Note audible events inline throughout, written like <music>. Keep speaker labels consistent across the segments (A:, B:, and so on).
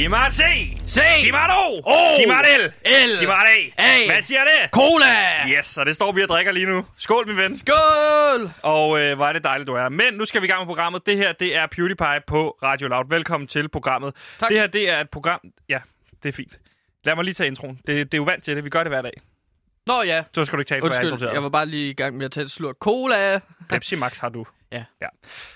A: Et C.
B: C.
A: Et O.
B: O.
A: Et L.
B: L.
A: Et A.
B: A.
A: Hvad siger det?
B: Cola!
A: Yes, og det står vi og drikker lige nu. Skål, min ven.
B: Skål!
A: Og øh, hvor er det dejligt, du er. Men nu skal vi i gang med programmet. Det her, det er PewDiePie på Radio Loud. Velkommen til programmet.
B: Tak.
A: Det her, det er et program... Ja, det er fint. Lad mig lige tage introen. Det, det er jo vant til det. Vi gør det hver dag.
B: Nå ja,
A: Så skal du ikke tale, er
B: undskyld.
A: introduceret.
B: Jeg var bare lige i gang med at tage et slurk cola.
A: Pepsi Max har du.
B: Ja.
A: Ja.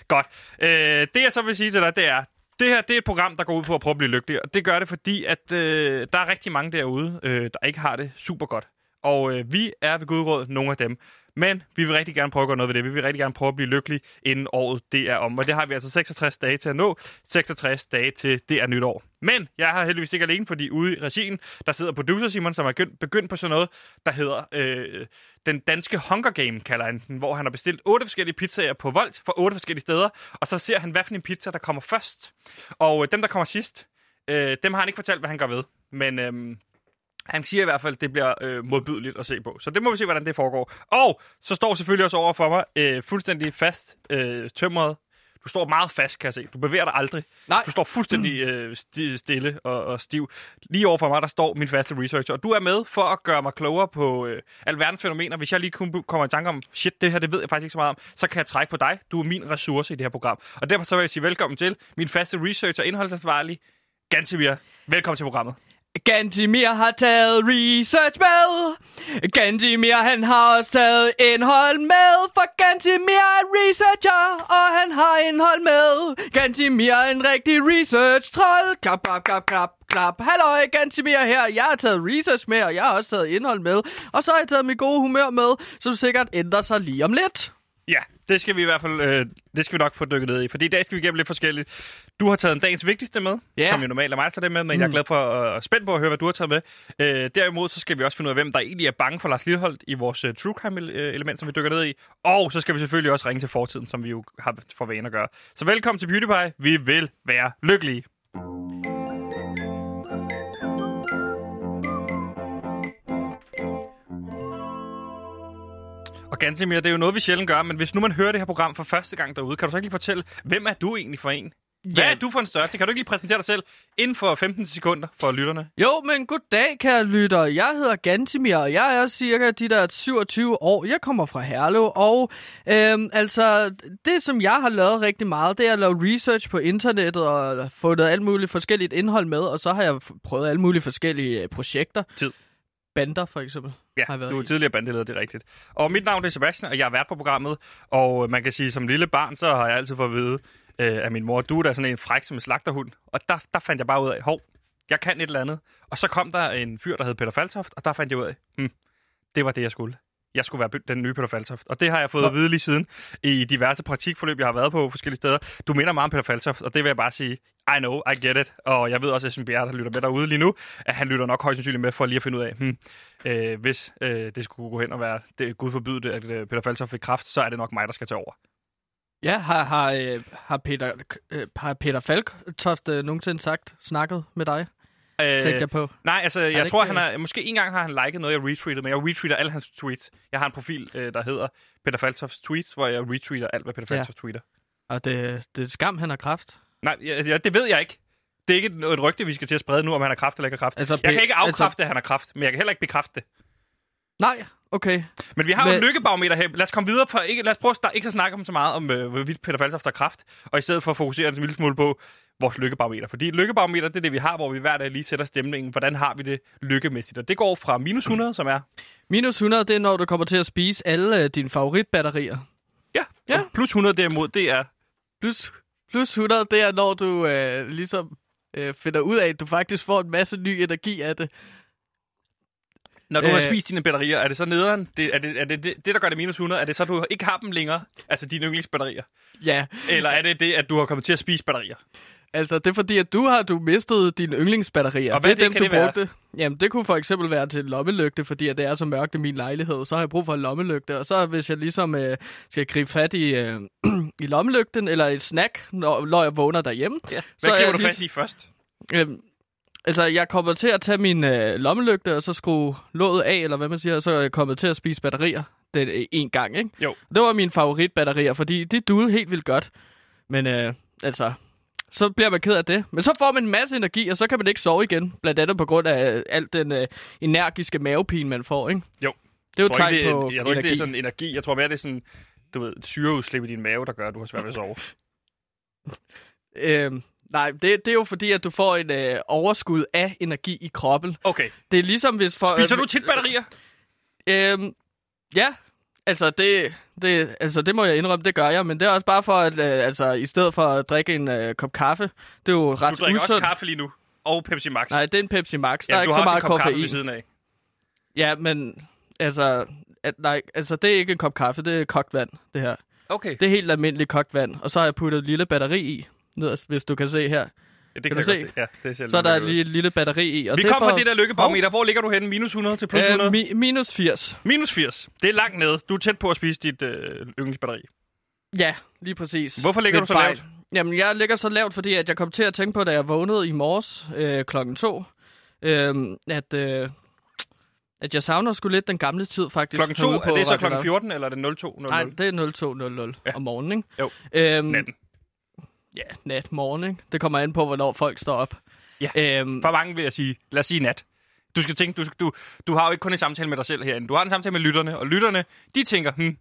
A: Godt. Øh, det jeg så vil sige til dig, det er, det her det er et program, der går ud på at prøve at blive lykkelig. Og det gør det, fordi at øh, der er rigtig mange derude, øh, der ikke har det super godt. Og øh, vi er ved Gudråd nogle af dem. Men vi vil rigtig gerne prøve at gøre noget ved det. Vi vil rigtig gerne prøve at blive lykkelige, inden året det er om. Og det har vi altså 66 dage til at nå. 66 dage til det er nytår. Men jeg har heldigvis ikke alene, fordi ude i regien, der sidder producer Simon, som har begyndt, på sådan noget, der hedder øh, den danske Hunger Game, kalder han den, hvor han har bestilt otte forskellige pizzaer på Volt fra otte forskellige steder, og så ser han, hvad for en pizza, der kommer først. Og øh, dem, der kommer sidst, øh, dem har han ikke fortalt, hvad han gør ved. Men øh, han siger i hvert fald, at det bliver øh, modbydeligt at se på. Så det må vi se, hvordan det foregår. Og så står selvfølgelig også over for mig øh, fuldstændig fast øh, tømret. Du står meget fast, kan jeg se. Du bevæger dig aldrig.
B: Nej.
A: Du står fuldstændig øh, sti- stille og, og stiv. Lige over for mig, der står min faste researcher. Og du er med for at gøre mig klogere på øh, alverdens fænomener. Hvis jeg lige kun kommer i tanke om, shit, det her, det ved jeg faktisk ikke så meget om, så kan jeg trække på dig. Du er min ressource i det her program. Og derfor så vil jeg sige velkommen til min faste researcher, indholdsansvarlig, Gantemir. Velkommen til programmet.
B: Gantimir har taget research med. Gantimir, han har også taget indhold med. For Gantimir er researcher, og han har indhold med. Gantimir er en rigtig research-trold. Klap, klap, klap, klap, klap. Halløj, Gantimir her. Jeg har taget research med, og jeg har også taget indhold med. Og så har jeg taget mit gode humør med, som sikkert ændrer sig lige om lidt.
A: Ja, det skal vi i hvert fald øh, det skal vi nok få dykket ned i, fordi i dag skal vi igennem lidt forskelligt. Du har taget en dagens vigtigste med,
B: Ja.
A: som jo normalt er mig, der det med, men mm. jeg er glad for og spændt på at høre, hvad du har taget med. Øh, derimod så skal vi også finde ud af, hvem der egentlig er bange for Lars Lilleholdt i vores uh, true crime øh, element, som vi dykker ned i. Og så skal vi selvfølgelig også ringe til fortiden, som vi jo har for vane at gøre. Så velkommen til PewDiePie. Vi vil være lykkelige. Og Gantemir, det er jo noget, vi sjældent gør, men hvis nu man hører det her program for første gang derude, kan du så ikke lige fortælle, hvem er du egentlig for en? Hvad er du for en størrelse? Kan du ikke lige præsentere dig selv inden for 15 sekunder for lytterne?
B: Jo, men goddag, kære lytter. Jeg hedder Gantimir, og jeg er cirka de der 27 år. Jeg kommer fra Herlev, og øhm, altså, det som jeg har lavet rigtig meget, det er at lave research på internettet og fundet alt muligt forskelligt indhold med, og så har jeg prøvet alle mulige forskellige øh, projekter.
A: Tid.
B: Bander, for eksempel.
A: Ja,
B: har været
A: du er
B: i.
A: tidligere bandeleder, det er rigtigt. Og mit navn er Sebastian, og jeg er vært på programmet. Og man kan sige, som lille barn, så har jeg altid fået at vide øh, af min mor, du er da sådan en fræk som en slagterhund. Og der, der fandt jeg bare ud af, hov, jeg kan et eller andet. Og så kom der en fyr, der hed Peter Faltoft, og der fandt jeg ud af, hmm, det var det, jeg skulle. Jeg skulle være den nye Peter Faltoft. Og det har jeg fået
B: Nå.
A: at vide lige siden i diverse praktikforløb, jeg har været på forskellige steder. Du minder meget om Peter Faltoft, og det vil jeg bare sige, I know, I get it. Og jeg ved også, at Esben Bjerre, der lytter med derude lige nu, at han lytter nok højst sandsynligt med for lige at finde ud af, hmm, øh, hvis øh, det skulle gå hen og være, det, Gud forbyde det, at øh, Peter Faltoft fik kraft, så er det nok mig, der skal tage over.
B: Ja, har, har, øh, har, Peter, øh, har Peter Falktoft øh, nogensinde sagt, snakket med dig?
A: Øh,
B: jeg på.
A: Nej, altså, jeg
B: det
A: tror,
B: ikke,
A: han har... Måske en gang har han liket noget, jeg retweetet, men jeg retweeter alle hans tweets. Jeg har en profil, øh, der hedder Peter Faltofts tweets, hvor jeg retweeter alt, hvad Peter
B: Ja.
A: Faltoft tweeter.
B: Og det, det er skam, han har kraft.
A: Nej, ja, ja, det ved jeg ikke. Det er ikke et, et rygte, vi skal til at sprede nu, om han har kraft eller ikke har kraft.
B: Altså,
A: jeg kan ikke afkræfte, at han har kraft, men jeg kan heller ikke bekræfte det.
B: Nej, okay.
A: Men vi har jo
B: Men-
A: et lykkebarometer her. Lad os komme videre. For, ikke, lad os prøve at starte, ikke at snakke om så meget om, øh, hvorvidt Peter Faltoft har kraft, og i stedet for at fokusere en lille smule på vores lykkebarometer. Fordi et lykkebarometer, det er det, vi har, hvor vi hver dag lige sætter stemningen. Hvordan har vi det lykkemæssigt? Og det går fra minus 100, som er...
B: Minus 100, det er, når du kommer til at spise alle øh, dine favoritbatterier.
A: Ja,
B: Ja.
A: Og plus 100 derimod, det er...
B: Plus, plus 100, det er, når du øh, ligesom øh, finder ud af, at du faktisk får en masse ny energi af det.
A: Når du øh, har spist dine batterier, er det så nederen? Det, er, det, er det, det det, der gør det minus 100? Er det så, at du ikke har dem længere? Altså dine yndlingsbatterier?
B: Ja,
A: Eller er det det, at du har kommet til at spise batterier?
B: Altså det er fordi, at du har du mistet dine yndlingsbatterier.
A: Og hvad
B: det er
A: det-
B: dem, du
A: det være?
B: brugte. Jamen, det kunne for eksempel være til en lommelygte, fordi at det er så mørkt i min lejlighed. Så har jeg brug for en lommelygte, og så hvis jeg ligesom øh, skal gribe fat i, øh, <clears throat> i lommelygten, eller et snack, når, når jeg vågner derhjemme,
A: Ja.
B: Så
A: Hvad griber
B: jeg
A: du fast i først?
B: Øhm, altså, jeg kommer til at tage min øh, lommelygte, og så skrue låget af, eller hvad man siger, og så er jeg kommet til at spise batterier det, øh, en gang, ikke?
A: Jo.
B: Det var mine favoritbatterier, fordi det duede helt vildt godt. Men øh, altså, så bliver man ked af det. Men så får man en masse energi, og så kan man ikke sove igen. Blandt andet på grund af alt den øh, energiske mavepine, man får, ikke?
A: Jo.
B: Det er jo
A: Jeg tror,
B: tegn
A: ikke, det,
B: på
A: er- jeg tror ikke, det er sådan energi. Jeg tror mere, det er sådan, du ved, et syreudslip i din mave, der gør, at du har svært ved at sove. <laughs>
B: Øhm, nej, det, det er jo fordi, at du får en øh, overskud af energi i kroppen.
A: Okay.
B: Det er ligesom hvis... For,
A: Spiser du tit batterier?
B: Øhm, ja, altså det, det, altså det må jeg indrømme, det gør jeg, men det er også bare for, at øh, altså, i stedet for at drikke en øh, kop kaffe, det er jo ret
A: Du drikker også
B: usundt.
A: kaffe lige nu. Og Pepsi Max.
B: Nej, det er en Pepsi Max. Der
A: ja,
B: er ikke så
A: også
B: meget
A: kaffe ved
B: koffein.
A: siden af.
B: Ja, men altså, at, nej, altså det er ikke en kop kaffe, det er kogt vand, det her.
A: Okay.
B: Det er helt almindeligt kogt vand, og så har jeg puttet et lille batteri i, nederst, hvis du kan se her.
A: Ja, det kan,
B: du
A: jeg
B: se?
A: Ja, det er selv
B: Så er der lige et lille batteri i. Og
A: Vi
B: det
A: kom
B: for,
A: fra det der lykkebarometer. Hvor ligger du henne? Minus 100 til plus 100?
B: øh, mi- minus 80.
A: Minus 80. Det er langt nede. Du er tæt på at spise dit øh, yndlingsbatteri.
B: Ja, lige præcis.
A: Hvorfor ligger
B: Ved
A: du så
B: fejl.
A: lavt?
B: Jamen, jeg ligger så lavt, fordi at jeg kom til at tænke på, da jeg vågnede i morges øh, klokken to, øh, at, øh, at jeg savner sgu lidt den gamle tid, faktisk.
A: Klokken 2,
B: herude
A: er
B: på
A: det så klokken
B: Loud.
A: 14, eller er det 0200?
B: Nej, det er 0200
A: Ja.
B: ja. om morgenen, ikke?
A: Jo.
B: Øhm,
A: Natten.
B: Ja, nat, morgen, ikke? Det kommer an på, hvornår folk står op.
A: Ja.
B: Øhm,
A: For mange vil jeg sige, lad os sige nat. Du skal tænke, du, du, du har jo ikke kun en samtale med dig selv herinde. Du har en samtale med lytterne, og lytterne, de tænker, hm,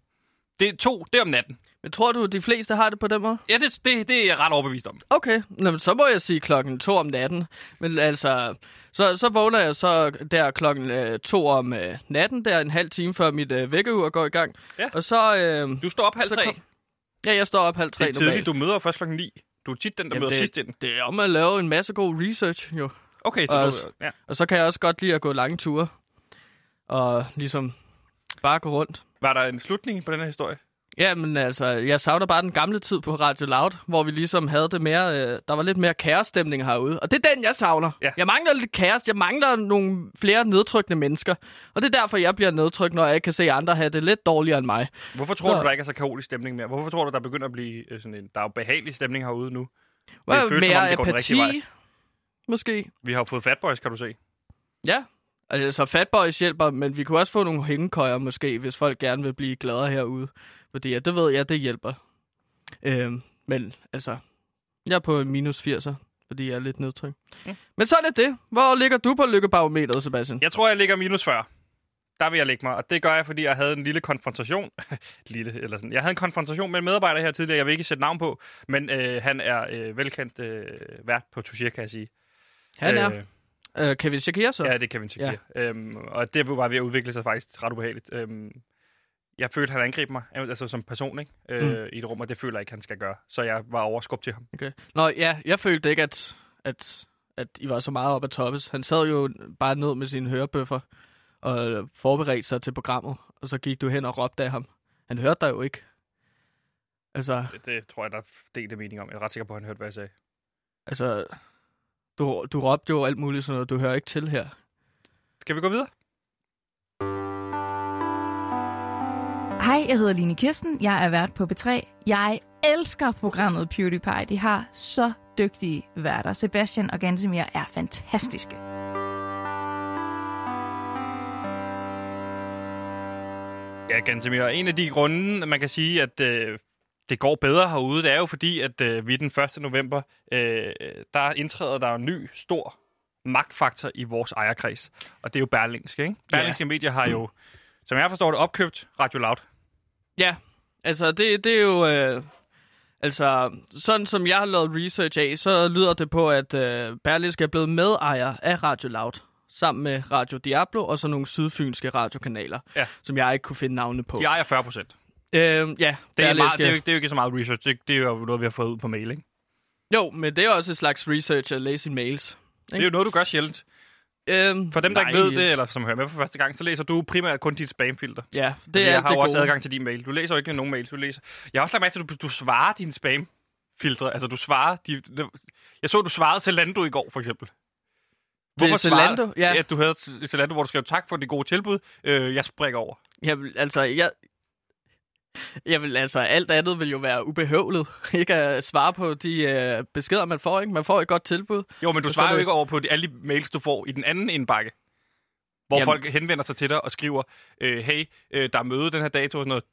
A: det er to, det er om natten.
B: men tror du, de fleste har det på den måde?
A: Ja, det, det, det er jeg ret overbevist om.
B: Okay, Nå, men så må jeg sige klokken to om natten. Men altså, så, så vågner jeg så der klokken øh, to om øh, natten, der en halv time før mit øh, vækkeur går i gang.
A: Ja.
B: Og så, øh,
A: Du står op halv
B: Så
A: tre.
B: kom- ja, jeg står op halv tre
A: Det er tidligt. Du møder først klokken 9. Du er tit den, der
B: Jamen,
A: møder
B: det-
A: sidst ind.
B: Det er om at lave en masse god research, jo.
A: Okay, så
B: og-
A: du, ja.
B: Og så kan jeg også godt lide at gå lange ture. Og ligesom bare gå rundt.
A: Var der en slutning på den her historie?
B: Ja, men altså, jeg savner bare den gamle tid på Radio Loud, hvor vi ligesom havde det mere, øh, der var lidt mere kaosstemning herude. Og det er den, jeg savner.
A: Ja.
B: Jeg mangler lidt kaos, jeg mangler nogle flere nedtrykkende mennesker. Og det er derfor, jeg bliver nedtrykt, når jeg ikke kan se andre have det lidt dårligere end mig.
A: Hvorfor tror
B: Så-
A: du, der ikke er så kaotisk stemning mere? Hvorfor tror du, der begynder at blive øh, sådan en... Der er behagelig stemning herude nu.
B: Hvad,
A: føles, som om
B: mere
A: det går
B: apati, måske?
A: Vi har fået fatboys, kan du se.
B: Ja. Altså, Fatboys hjælper, men vi kunne også få nogle hængekøjer måske, hvis folk gerne vil blive gladere herude. Fordi ja, det ved jeg, det hjælper. Øhm, men altså, jeg er på minus 80'er, fordi jeg er lidt nedtrykt.
A: Mm.
B: Mm. Men så er det det. Hvor ligger du på lykkebarometeret, Sebastian?
A: Jeg tror, jeg ligger minus 40. Der vil jeg lægge mig, og det gør jeg, fordi jeg havde en lille konfrontation. <laughs> lille, eller sådan. Jeg havde en konfrontation med en medarbejder her tidligere, jeg vil ikke sætte navn på, men øh, han er øh, velkendt øh, vært på Touché, kan jeg sige.
B: Han er
A: Øh,
B: øh, Kevin Shakir, så.
A: Ja, det er Kevin Shakir. Ja. Øhm, og det var ved at udvikle sig faktisk ret ubehageligt. Øhm, jeg følte, han angreb mig, altså som person, ikke? Øh,
B: Mm.
A: i et rum, og det føler jeg ikke, han skal gøre. Så jeg var overskub til ham.
B: Okay. Nå, ja, jeg følte ikke, at, at, at I var så meget op at toppes. Han sad jo bare ned med sine hørebøffer og forberedte sig til programmet, og så gik du hen og råbte af ham. Han hørte dig jo ikke. Altså,
A: Det, det tror jeg, der er delte mening om. Jeg er ret sikker på, at han hørte, hvad jeg sagde.
B: altså, du, du råbte jo alt muligt sådan noget, du hører ikke til her.
A: Skal vi gå videre?
C: Hej, jeg hedder Line Kirsten. Jeg er vært på B3. Jeg elsker programmet PewDiePie. De har så dygtige værter. Sebastian og Gansimir er fantastiske.
A: Ja, Gantemir. En af de grunde, man kan sige, at øh, det går bedre herude, det er jo fordi, at øh, vi den 1. november, øh, der indtræder der en ny, stor magtfaktor i vores ejerkreds. Og det er jo Berlingske, ikke? Berlingske Medier har jo, som jeg forstår det, opkøbt Radio Loud.
B: Ja, altså, det, det er jo... Øh, altså, sådan som jeg har lavet research af, så lyder det på, at øh, Berlingske er blevet medejer af Radio Loud sammen med Radio Diablo og så nogle sydfynske radiokanaler,
A: Ja.
B: som jeg ikke kunne finde navne på.
A: De ejer 40 procent.
B: Øh, ja,
A: Det, er meget,
B: Berlingske-
A: det, er jo, ikke- det er jo ikke så meget research. Det, det er jo noget, vi har fået ud på mail, ikke?
B: Jo, men det er også et slags research at læse sine mails.
A: Det er jo noget, du gør sjældent.
B: Øhm,
A: For dem, der
B: nej,
A: ikke ved det, eller som hører med for første gang, så læser du primært kun dit spamfilter.
B: Ja, det
A: Det
B: er
A: jeg har
B: det
A: også
B: gode.
A: adgang til din mail. Du læser jo ikke nogen mail, du læser. Jeg har også lagt mærke til, at du, du svarer dine spam-filtre. Altså, du svarer... De, de, jeg så, du svarede Zalando i går, for eksempel.
B: er
A: svarede-
B: Zalando? Ja.
A: ja. du havde Zalando, hvor du skrev tak for det gode tilbud. Øh, jeg springer over.
B: Jamen, altså, jeg... Jeg vil, altså, alt andet vil jo være ubehøvlet. <laughs> Ikke at svare på de øh, beskeder, man får, ikke? Man får et godt tilbud.
A: Jo, men du svarer
B: er
A: jo ikke over på de, alle de mails, du får i den anden indbakke. Hvor
B: Jamen-
A: folk henvender sig til dig og skriver, øh, hey, øh, der er møde den her dato og sådan noget.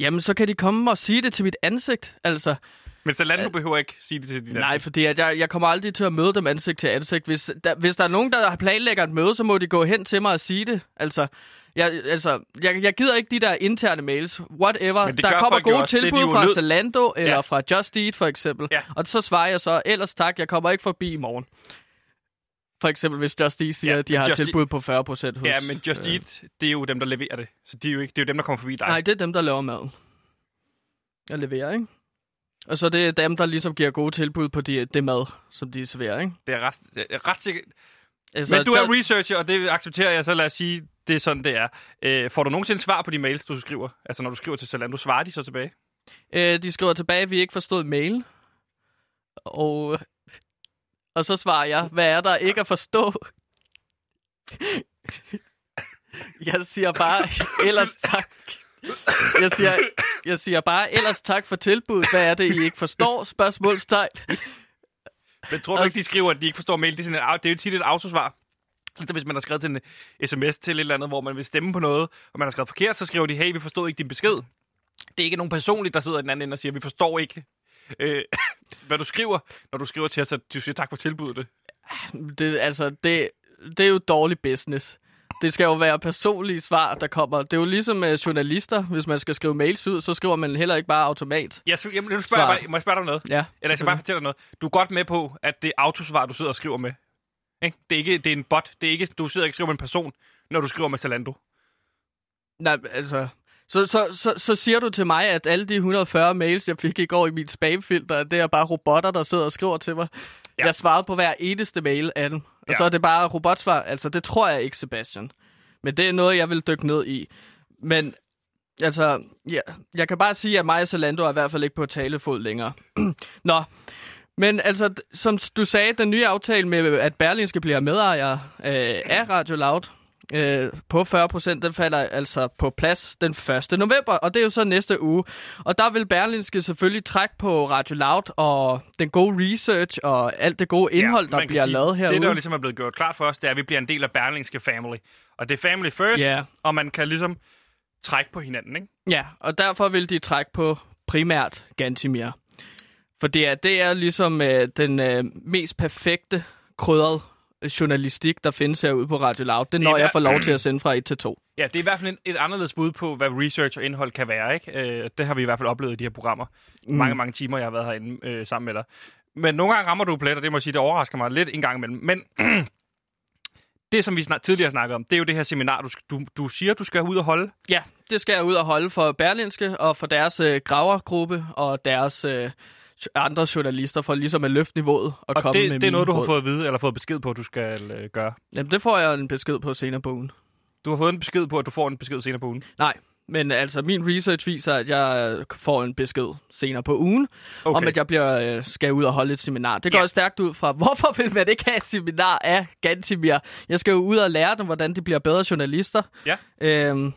B: Jamen, så kan de komme og sige det til mit ansigt. Altså,
A: Men Zalando behøver ikke sige det til de der
B: Nej, fordi at jeg, jeg kommer aldrig til at møde dem ansigt til ansigt. Hvis der, hvis der er nogen, der har planlægger et møde, så må de gå hen til mig og sige det. Altså, jeg, altså, jeg, jeg gider ikke de der interne mails. Whatever.
A: Det
B: Der kommer gode
A: også. Det er de
B: tilbud fra Zalando eller
A: Ja.
B: fra Just Eat for eksempel.
A: Ja.
B: Og så svarer jeg så, ellers tak, jeg kommer ikke forbi i morgen. For eksempel, hvis Just Eat siger,
A: Ja,
B: at de har
A: Just
B: tilbud på 40 procent hos...
A: Ja, men Just
B: øh,
A: Eat, det er jo dem, der leverer det. Så det er jo, ikke, det er jo dem, der kommer forbi dig.
B: Nej, det er dem, der laver maden. Jeg leverer, ikke? Og så det er dem, der ligesom giver gode tilbud på de, det mad, som de serverer, ikke?
A: Det er ret, ret sikkert.
B: Altså,
A: Men du er researcher, og det accepterer jeg, så lad os sige, det er sådan, det er. Øh, får du nogensinde svar på de mails, du skriver? Altså, når du skriver til Zalando, svarer de så tilbage?
B: Øh, de skriver tilbage, at vi ikke forstod mail. Og, og så svarer jeg, hvad er der ikke at forstå? Jeg siger bare, ellers tak. Jeg siger, jeg siger bare, ellers tak for tilbuddet. Hvad er det, I ikke forstår? Spørgsmålstegn.
A: Men tror du ikke, de skriver, at de ikke forstår mail? Det er, sådan en, det er jo tit et autosvar. Altså, hvis man har skrevet til en sms til et eller andet, hvor man vil stemme på noget, og man har skrevet forkert, så skriver de, hey, vi forstod ikke din besked. Det er ikke nogen personligt, der sidder i den anden ende og siger, vi forstår ikke, øh, <laughs> hvad du skriver, når du skriver til os, at du siger tak for tilbuddet.
B: Det, altså, det, det er jo dårlig business. Det skal jo være personlige svar, der kommer. Det er jo ligesom med journalister. Hvis man skal skrive mails ud, så skriver man heller ikke bare automat.
A: Jeg, så- jamen, nu spørger bare, må jeg spørge dig noget?
B: Ja.
A: Eller jeg skal bare fortælle dig noget. Du er godt med på, at det er autosvar, du sidder og skriver med. Ikke? Det, er ikke, det er en bot. Det er ikke, du sidder ikke og skriver med en person, når du skriver med Zalando.
B: Nej, altså... Så, så, så, så siger du til mig, at alle de 140 mails, jeg fik i går i mit spamfilter, det er bare robotter, der sidder og skriver til mig.
A: Ja.
B: Ja. Jeg svarede på hver eneste mail af dem. Og så er det bare robotsvar. Altså, det tror jeg ikke, Sebastian. Men det er noget, jeg vil dykke ned i. Men, altså, ja, jeg kan bare sige, at mig og Zalando er i hvert fald ikke på talefod længere. <clears throat> Nå, men altså, som du sagde, den nye aftale med, at Berlin skal blive medejer øh, af Radio Loud øh, på 40 procent, den falder altså på plads den 1. november, og det er jo så næste uge. Og der vil Berlinske selvfølgelig trække på Radio Loud og den gode research og alt det gode indhold,
A: man
B: der bliver
A: sige,
B: lavet herude.
A: Det, der jo ligesom er blevet gjort klart for os, det er, at vi bliver en del af Berlingske Family. Og det er family first,
B: Ja.
A: og man kan ligesom trække på hinanden, ikke?
B: Ja, og derfor vil de trække på primært Gantimir. For det er, det er ligesom øh, den øh, mest perfekte krydret journalistik, der findes herude på Radio Loud. Det når jeg får lov til at sende fra 1 til 2.
A: Ja, det er i hvert fald en, et anderledes bud på, hvad research og indhold kan være, ikke? Øh, det har vi i hvert fald oplevet i de her programmer. Mm. Mange, mange timer, jeg har været herinde øh, sammen med dig. Men nogle gange rammer du plet, og det må jeg sige, det overrasker mig lidt en gang imellem. Men <clears throat> det, som vi snak, tidligere snakkede om, det er jo det her seminar, du, du, du siger, du skal ud og holde.
B: Ja, det skal jeg ud og holde for Berlinske og for deres øh, gravergruppe og deres øh, andre journalister for ligesom at løfte niveauet og,
A: Og
B: komme
A: det,
B: med
A: det er noget, du har
B: råd.
A: fået at vide, eller fået besked på, at du skal øh, gøre.
B: Jamen, det får jeg en besked på senere på ugen.
A: Du har fået en besked på, at du får en besked senere på ugen.
B: Nej, men altså min research viser, at jeg øh, får en besked senere på ugen, okay. om at jeg bliver, øh, skal ud og holde et seminar. Det går
A: ja.
B: stærkt ud fra, <laughs> hvorfor vil man ikke have et seminar af Gantimir? Jeg skal jo ud og lære dem, hvordan de bliver bedre journalister.
A: Ja.
B: Øhm,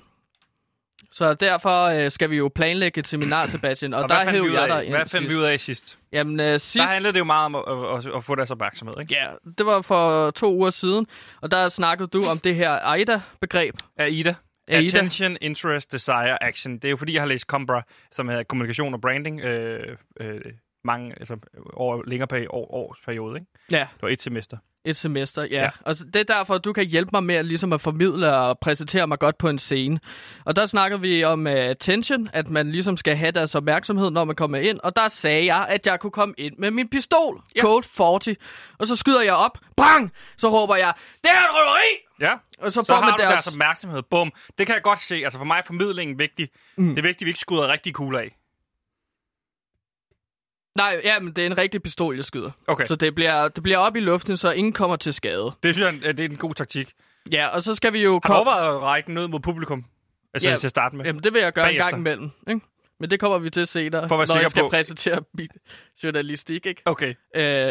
B: så derfor øh, skal vi jo planlægge et seminar, Sebastian, og,
A: Og,
B: der
A: fandt vi
B: hæv
A: ud
B: jeg dig ind
A: Hvad fandt vi ud af sidst?
B: Jamen øh, sidst...
A: Der handlede det jo meget om at, at, at få deres opmærksomhed, ikke?
B: Ja, det var for to uger siden, og der snakkede du om det her AIDA-begreb.
A: AIDA.
B: AIDA.
A: Attention, Interest, Desire, Action. Det er jo fordi, jeg har læst Combra, som er kommunikation og branding, øh, øh, mange, altså over længere peri- år, års periode, ikke?
B: Ja,
A: Det var et semester.
B: Et semester, ja.
A: Ja.
B: Og det er derfor, at du kan hjælpe mig med at, ligesom at formidle og præsentere mig godt på en scene. Og der snakker vi om uh, attention, at man ligesom skal have deres opmærksomhed, når man kommer ind. Og der sagde jeg, at jeg kunne komme ind med min pistol,
A: Ja.
B: Code 40. Og så skyder jeg op, bang! Så råber jeg, det er et røveri!
A: Ja,
B: Og så,
A: så har
B: man
A: du deres
B: deres...
A: opmærksomhed. Bum. Det kan jeg godt se. Altså for mig er formidlingen vigtig. Mm. Det er vigtigt, at vi ikke skyder rigtig kugler af.
B: Nej, ja, men det er en rigtig pistol, jeg skyder.
A: Okay.
B: Så det bliver, det bliver op i luften, så ingen kommer til skade.
A: Det synes jeg, det er en god taktik.
B: Ja, og så skal vi jo...
A: Har du overvejet at række den ud mod publikum? Altså
B: Ja.
A: til at starte med.
B: Jamen, det vil jeg gøre
A: Bagefter.
B: en gang imellem, ikke? Men det kommer vi til senere,
A: For
B: når jeg skal
A: på-
B: præsentere min journalistik, ikke?
A: Okay.
B: øh,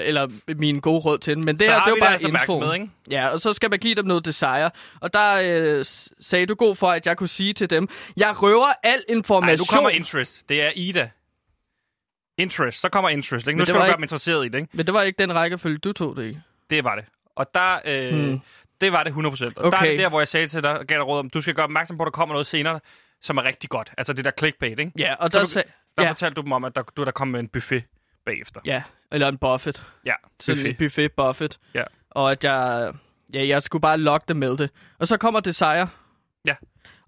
B: eller mine gode råd til den. Men det,
A: Så
B: her, det var bare
A: opmærksomhed,
B: introen.
A: ikke?
B: Ja, og så skal man give dem noget desire. Og der øh, sagde du god for, at jeg kunne sige til dem, jeg røver al
A: Nej,
B: information.
A: nu kommer interest. Det er Ida. Interest. Så kommer interest. Ikke? Nu
B: det
A: skal du gøre
B: ikke-
A: dem interesseret i det, ikke?
B: Men det var ikke den rækkefølge, du tog det i.
A: Det var det. Og der, øh, hmm. det var det 100%. Og der er
B: Okay.
A: det der, hvor jeg sagde til dig, gav dig råd om, du skal gøre opmærksom på, at der kommer noget senere, som er rigtig godt. Altså det der clickbait, ikke?
B: Ja, og
A: Så
B: der,
A: du-
B: sag,
A: Der
B: ja,
A: fortalte du dem om, at der, du der kom med en buffet bagefter.
B: Ja, eller en buffet.
A: Ja,
B: Sådan en
A: buffet.
B: buffet buffet.
A: Ja.
B: Og at jeg, ja, jeg skulle bare logge det med det. Og så kommer Desire.
A: Ja.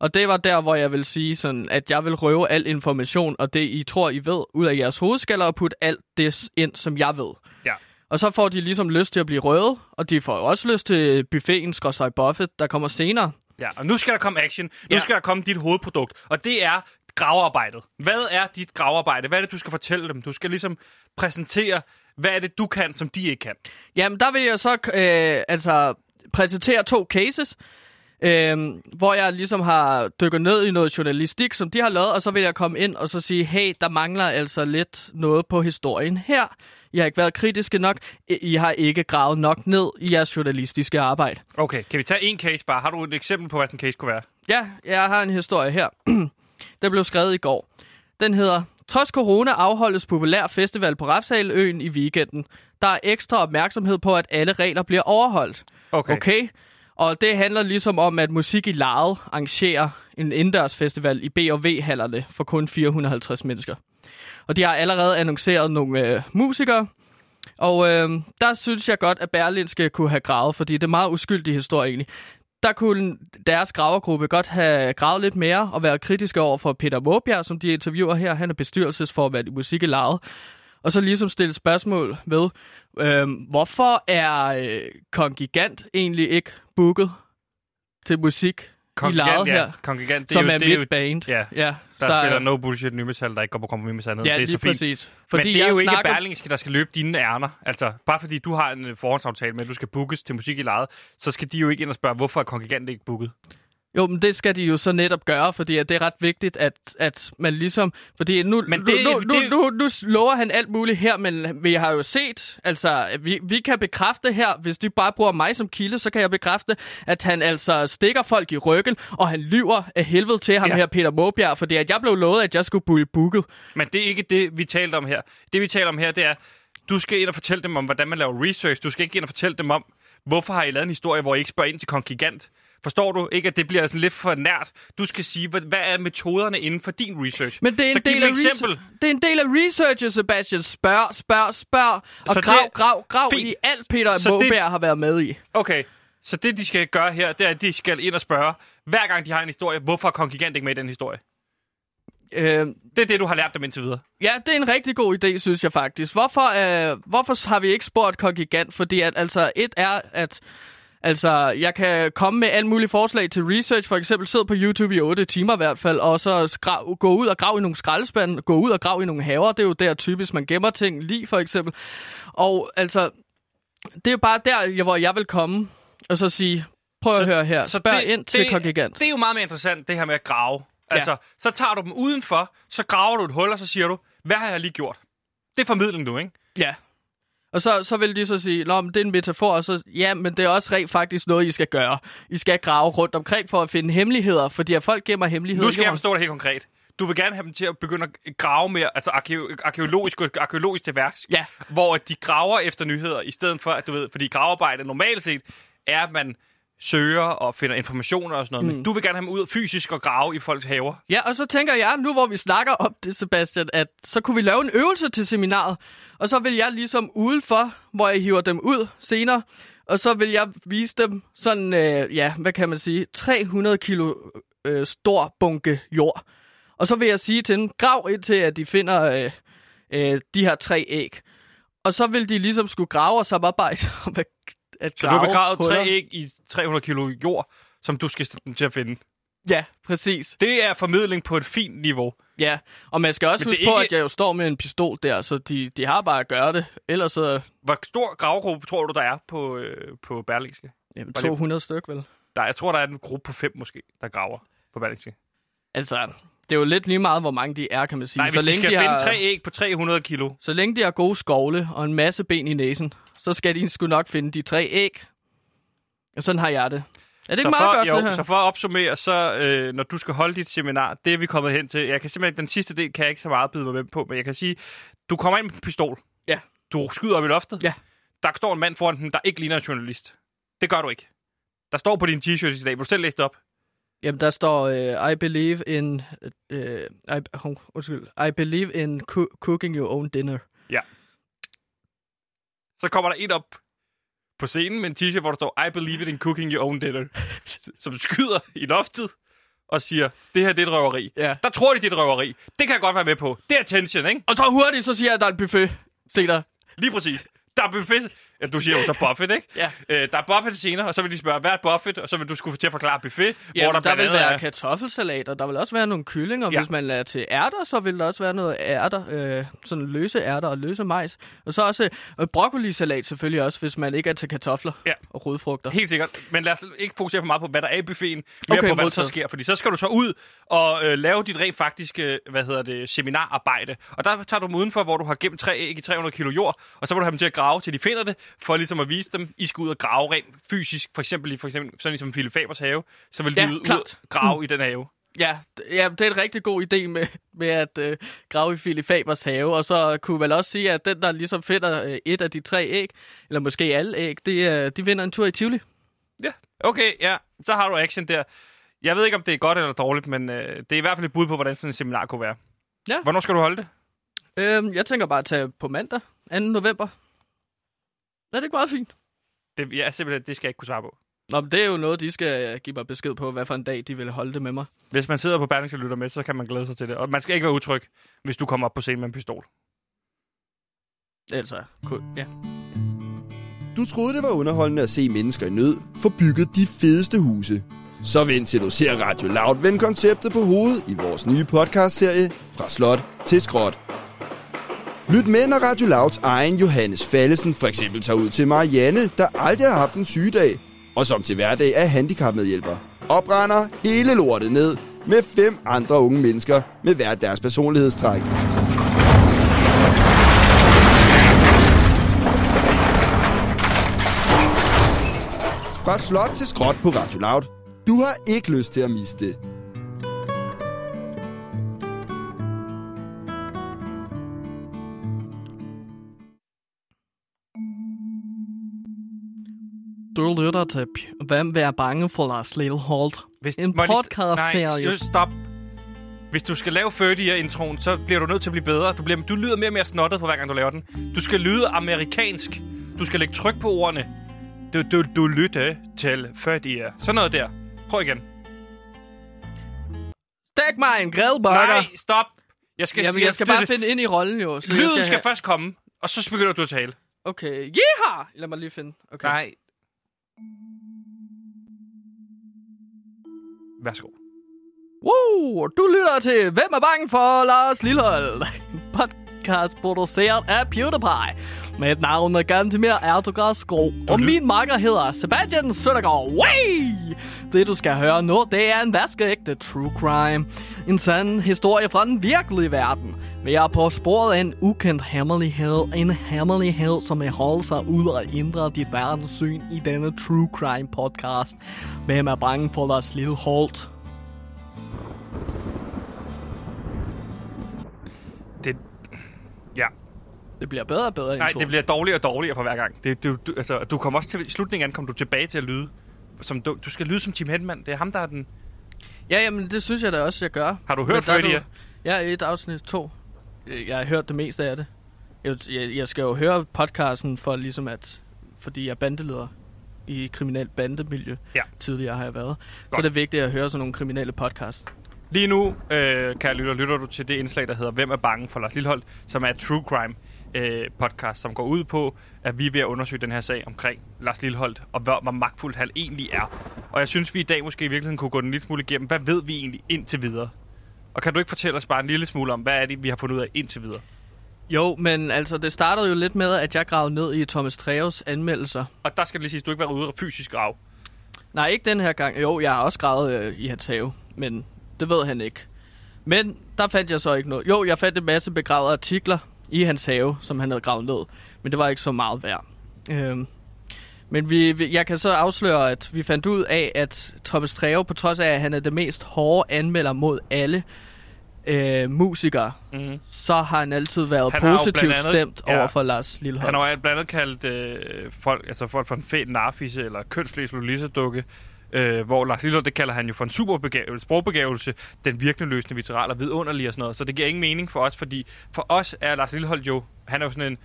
B: Og det var der, hvor jeg vil sige, sådan, at jeg vil røve al information, og det I tror, I ved, ud af jeres hovedskaller, og putte alt det ind, som jeg ved.
A: Ja.
B: Og så får de ligesom lyst til at blive røvet, og de får også lyst til buffeten, skråstrej buffet, der kommer senere.
A: Ja, og nu skal der komme action. Nu
B: Ja.
A: skal der komme dit hovedprodukt, og det er gravearbejdet. Hvad er dit gravearbejde? Hvad er det, du skal fortælle dem? Du skal ligesom præsentere, hvad er det, du kan, som de ikke kan.
B: Jamen, der vil jeg så øh, altså præsentere to cases, øh, hvor jeg ligesom har dykket ned i noget journalistik, som de har lavet, og så vil jeg komme ind og så sige, hey, der mangler altså lidt noget på historien her. I har ikke været kritiske nok. I har ikke gravet nok ned i jeres journalistiske arbejde.
A: Okay, kan vi tage en case bare? Har du et eksempel på, hvad sådan en case kunne være?
B: Ja, jeg har en historie her. <clears throat> Den blev skrevet i går. Den hedder, Trods corona afholdes populær festival på Refsaløen i weekenden. Der er ekstra opmærksomhed på, at alle regler bliver overholdt.
A: Okay.
B: Okay. Og det handler ligesom om, at Musik i Lejet arrangerer en indendørs festival i B&V-hallerne for kun 450 mennesker. Og de har allerede annonceret nogle øh, musikere. Og øh, der synes jeg godt, at Berlinske kunne have gravet, fordi det er meget uskyldig historie egentlig. Der kunne deres gravergruppe godt have gravet lidt mere og været kritiske over for Peter Måbjerg, som de interviewer her. Han er bestyrelsesformand i Musik i Lejet. Og så ligesom stille spørgsmål ved, øh, hvorfor er øh, Kongigant egentlig ikke booket til musik i Lejet
A: ja.
B: her?
A: Kongigant, det
B: som
A: er, jo, det er jo,
B: mit band.
A: ja,
B: ja
A: der
B: så,
A: spiller no bullshit ny metal, der ikke går på kompromis med sandheden.
B: ja,
A: det er så fint.
B: præcis.
A: Men det er jo ikke
B: snakker-
A: Berlingske, der skal løbe dine ærner. Altså, bare fordi du har en øh, forhåndsaftale med, at du skal bookes til musik i lejet, så skal de jo ikke ind og spørge, hvorfor er kongigant ikke booket.
B: Jo, men det skal de jo så netop gøre, fordi at det er ret vigtigt, at, at man ligesom... Fordi nu,
A: Men det-
B: nu, nu,
A: det-
B: nu, nu lover han alt muligt her, men vi har jo set, altså, vi, vi kan bekræfte her, hvis de bare bruger mig som kilde, så kan jeg bekræfte, at han altså stikker folk i ryggen, og han lyver af helvede til ham
A: Ja.
B: her, Peter Måbjerg, fordi at jeg blev lovet, at jeg skulle blive booket.
A: Men det er ikke det, vi talte om her. Det, vi taler om her, det er, du skal ind og fortælle dem om, hvordan man laver research. Du skal ikke ind og fortælle dem om, hvorfor har I lavet en historie, hvor I ikke spørger ind til kongigant. Forstår du ikke, at det bliver sådan lidt for nært? Du skal sige, hvad, hvad er metoderne inden for din research?
B: Men det er,
A: så
B: en
A: giv
B: del af
A: eksempel.
B: det er en del af researchet, Sebastian. Spørg, spørg, spørg. Og
A: Så
B: grav,
A: det-
B: grav, grav
A: Fint.
B: i alt, Peter
A: Så det-
B: Måbjerg har været med i.
A: Okay, så det, de skal gøre her, det er, at de skal ind og spørge, hver gang de har en historie, hvorfor er kongigant ikke med i den historie?
B: Øh,
A: Det er det, du har lært dem indtil videre.
B: Ja, det er en rigtig god idé, synes jeg faktisk. Hvorfor, øh, hvorfor har vi ikke spurgt Kongigant? Fordi at, altså, et er, at altså, jeg kan komme med alle mulige forslag til research. For eksempel sidde på YouTube i 8 timer i hvert fald, og så skra- gå ud og grave i nogle skraldespande, gå ud og grave i nogle haver. Det er jo der typisk, man gemmer ting, lige for eksempel. Og altså, det er jo bare der, hvor jeg vil komme og så sige, prøv at høre her, spørg
A: det,
B: ind til
A: det,
B: Kongigant.
A: Det er jo meget mere interessant, det her med at grave. Altså, så tager du dem udenfor, så graver du et hul, og så siger du, hvad har jeg lige gjort? Det er formidling du, ikke?
B: Ja. Og så, så vil de så sige, Nå, men det er en metafor, og så, ja, men det er også rent faktisk noget, I skal gøre. I skal grave rundt omkring for at finde hemmeligheder, fordi at folk gemmer hemmeligheder.
A: Nu skal jeg forstå det helt konkret. Du vil gerne have dem til at begynde at grave mere, altså arke- arkeologisk, gå arkeologisk til værks,
B: Ja.
A: hvor de graver efter nyheder, i stedet for, at du ved, fordi gravearbejde normalt set er, at man søger og finder informationer og sådan noget, mm. men du vil gerne have dem ud fysisk og grave i folks haver.
B: Ja, og så tænker jeg, nu hvor vi snakker om det, Sebastian, at så kunne vi lave en øvelse til seminaret, og så vil jeg ligesom udenfor, hvor jeg hiver dem ud senere, og så vil jeg vise dem sådan, øh, ja, hvad kan man sige, 300 kilo øh, stor bunke jord. Og så vil jeg sige til dem, grav indtil at de finder øh, øh, de her tre æg. Og så vil de ligesom skulle grave og samarbejde <laughs> om at, at
A: Så du har
B: grave
A: begravet tre æg i 300 kilo jord, som du skal dem til at finde.
B: Ja, præcis.
A: Det er formidling på et fint niveau.
B: Ja, og man skal også
A: Men
B: huske på,
A: ikke-
B: at jeg jo står med en pistol der, så de, de har bare at gøre det. Ellers så
A: Hvor stor gravegruppe tror du, der er på, øh, på Berlingske?
B: jamen,
A: Bare lige-
B: 200 styk, vel?
A: Der, jeg tror, der er en gruppe på fem måske, der graver på Berlingske.
B: Altså, det er jo lidt lige meget, hvor mange de er, kan man sige.
A: Nej,
B: så,
A: hvis de skal
B: de
A: finde
B: har,
A: tre æg på 300 kilo.
B: så længe de har gode skovle og en masse ben i næsen, så skal de sgu nok finde de tre æg. Og sådan har jeg det. Er det
A: så
B: ikke meget
A: for,
B: godt,
A: jo,
B: det her?
A: så for at opsummere, så øh, når du skal holde dit seminar, det er vi kommet hen til. Jeg kan simpelthen, den sidste del kan jeg ikke så meget byde mig med på, men jeg kan sige, du kommer ind med en pistol.
B: Ja.
A: Du skyder op i loftet.
B: Ja.
A: Der står en mand foran den, der ikke ligner en journalist. Det gør du ikke. Der står på din t-shirt i dag. Vil du selv læse det op?
B: Jamen, der står, uh, I believe in... Uh, I, oh, undskyld. I believe in coo- cooking your own dinner.
A: Ja. Så kommer der en op på scenen med en t-shirt, hvor der står, I believe it in cooking your own dinner. <laughs> Som skyder i loftet og siger, det her det er et røveri.
B: Ja.
A: Der tror de, det er et røveri. Det kan jeg godt være med på. Det er tension, ikke?
B: Og så hurtigt, så siger jeg, at der er en buffet. Se der.
A: Lige præcis. Der er buffet. Du siger jo så buffet, ikke?
B: Ja.
A: Øh, der er buffet senere, og så vil de spørge, hvad er et buffet? Og så vil du skulle til at forklare buffet,
B: Ja,
A: hvor der,
B: der, der vil være
A: er...
B: kartoffelsalat, og der vil også være nogle kyllinger.
A: Ja.
B: Hvis man lader til ærter, så vil der også være noget ærter, øh, sådan løse ærter og løse majs. Og så også øh, broccolisalat selvfølgelig også, hvis man ikke er til kartofler
A: Ja.
B: og rodfrugter.
A: Helt sikkert. Men lad os ikke fokusere for meget på, hvad der er i buffeten, mere
B: Okay,
A: på, hvad der
B: modtaget.
A: sker. Fordi så skal du så ud og øh, lave dit rent faktiske, hvad hedder det, seminararbejde. Og der tager du dem udenfor, hvor du har gemt tre æg i 300 kilo jord, og så vil du have dem til at grave, til de finder det, for ligesom at vise dem, I skal ud og grave rent fysisk. For eksempel, i for eksempel sådan ligesom Philip Fabers have, så vil de
B: Ja,
A: ud, ud
B: klart.
A: og grave i den have.
B: Ja, ja, det er en rigtig god idé med, med at øh, grave i Philip Fabers have. Og så kunne man også sige, at den, der ligesom finder øh, et af de tre æg, eller måske alle æg, det, øh, de vinder en tur i Tivoli.
A: Ja, okay, ja. Så har du action der. Jeg ved ikke, om det er godt eller dårligt, men øh, det er i hvert fald et bud på, hvordan sådan en seminar kunne være.
B: Ja.
A: Hvornår skal du holde det?
B: Øhm, jeg tænker bare at tage på mandag, 2. november. Er det ikke meget fint?
A: det ja, simpelthen, det skal jeg ikke kunne svare på.
B: Nå, men det er jo noget, de skal øh, give mig besked på, hvad for en dag de vil holde det med mig.
A: Hvis man sidder på Berlingske og lytter med, så kan man glæde sig til det. Og man skal ikke være utryg, hvis du kommer op på scenen med en pistol.
B: Altså, ku- ja.
D: Du troede, det var underholdende at se mennesker i nød få bygget de fedeste huse. Så vent til du ser Radio Loud vende konceptet på hovedet i vores nye podcastserie Fra Slot til Skråt. Lyt med, når Radio Louds egen Johannes Fallesen for eksempel tager ud til Marianne, der aldrig har haft en sygedag, og som til hverdag er handicapmedhjælper. Opregner hele lortet ned med fem andre unge mennesker med hver deres personlighedstræk. Fra slot til skråt på Radio Loud. Du har ikke lyst til at miste det.
B: Du lytter til Hvem vil er bange for Lars Lilleholdt?
A: Hvis,
B: En podcast-serie.
A: Nej, stop. Hvis du skal lave 30'er-introen, så bliver du nødt til at blive bedre. Du, bliver, du lyder mere og mere snottet for hver gang, du laver den. Du skal lyde amerikansk. Du skal lægge tryk på ordene. Du, du, du lytter til 30'er. Sådan noget der. Prøv igen.
B: Stik mig en grillburger!
A: Nej, stop. Jeg skal,
B: Jamen, jeg skal bare finde ind i rollen jo. Så jeg
A: Lyden skal, skal
B: have-
A: først komme, og så begynder du at tale.
B: Okay, yeehaw! Lad mig lige finde. Okay.
A: Nej. Værsgo.
B: Woo! Du lytter til Hvem er bange for Lars Lillehold? <laughs> Podcast produceret af PewDiePie. Med et navn af Gantemir Erdogan Skro. Og min makker hedder Sebastian Søndergaard. Way! Det du skal høre nu, det er en vaskeægte true crime. En sand historie fra den virkelige verden. Vi er på sporet af en ukendt hemmelighed. En hemmelighed, som vil holde sig ud og ændre dit verdenssyn i denne true crime podcast. Hvem er bange for Lars Lilleholdt?
A: Det... Ja.
B: Det bliver bedre og bedre
A: Nej, det bliver dårligere og dårligere for hver gang. Det, du, du, altså, du kommer også til... I slutningen kommer du tilbage til at lyde. Som du, du skal lyde som Tim Hedman. Det er ham, der er den...
B: Ja, jamen det synes jeg da også, jeg gør.
A: Har du hørt
B: er
A: 30'er?
B: du- Ja, et afsnit to. Jeg jeg har hørt det meste af det. Jeg, jeg, jeg skal jo høre podcasten for ligesom at... Fordi jeg er bandeleder i kriminelt bandemiljø.
A: Ja.
B: Tidligere har jeg været. Så
A: Godt.
B: er det vigtigt at høre sådan nogle kriminelle podcast.
A: Lige nu, øh, kan lytter, lytter du til det indslag, der hedder Hvem er bange for Lars Lilleholdt, som er true crime øh, podcast, som går ud på, at vi er ved at undersøge den her sag omkring Lars Lilleholdt, og hvor, hvor magtfuldt han egentlig er. Og jeg synes, vi i dag måske i virkeligheden kunne gå den lille smule igennem. Hvad ved vi egentlig indtil videre? Og kan du ikke fortælle os bare en lille smule om, hvad er det, vi har fundet ud af indtil videre?
B: Jo, men altså det startede jo lidt med, at jeg gravede ned i Thomas Treves anmeldelser.
A: Og der skal det lige sige, at du ikke var ude og fysisk grav.
B: Nej, ikke den her gang. Jo, jeg har også gravet øh, i hans have, men det ved han ikke. Men der fandt jeg så ikke noget. Jo, jeg fandt en masse begravede artikler i hans have, som han havde gravet ned. Men det var ikke så meget værd. Øhm, men vi, jeg kan så afsløre, at vi fandt ud af, at Thomas Treve, på trods af, at han er det mest hårde anmelder mod alle øh, musikere,
A: Mm-hmm.
B: så har han altid været
A: Han
B: positivt
A: andet-
B: stemt
A: ja.
B: over for Lars Lilleholdt.
A: Han har jo blandt andet kaldt øh, folk, altså folk for en fed narfisse eller kønslæs Lolita-dukke, øh, hvor Lars Lilleholdt, det kalder han jo for en superbegævelse, sprogbegævelse, den virkelig løsende vital og vidunderlig og sådan noget. Så det giver ingen mening for os, fordi for os er Lars Lilleholdt jo, han er jo sådan en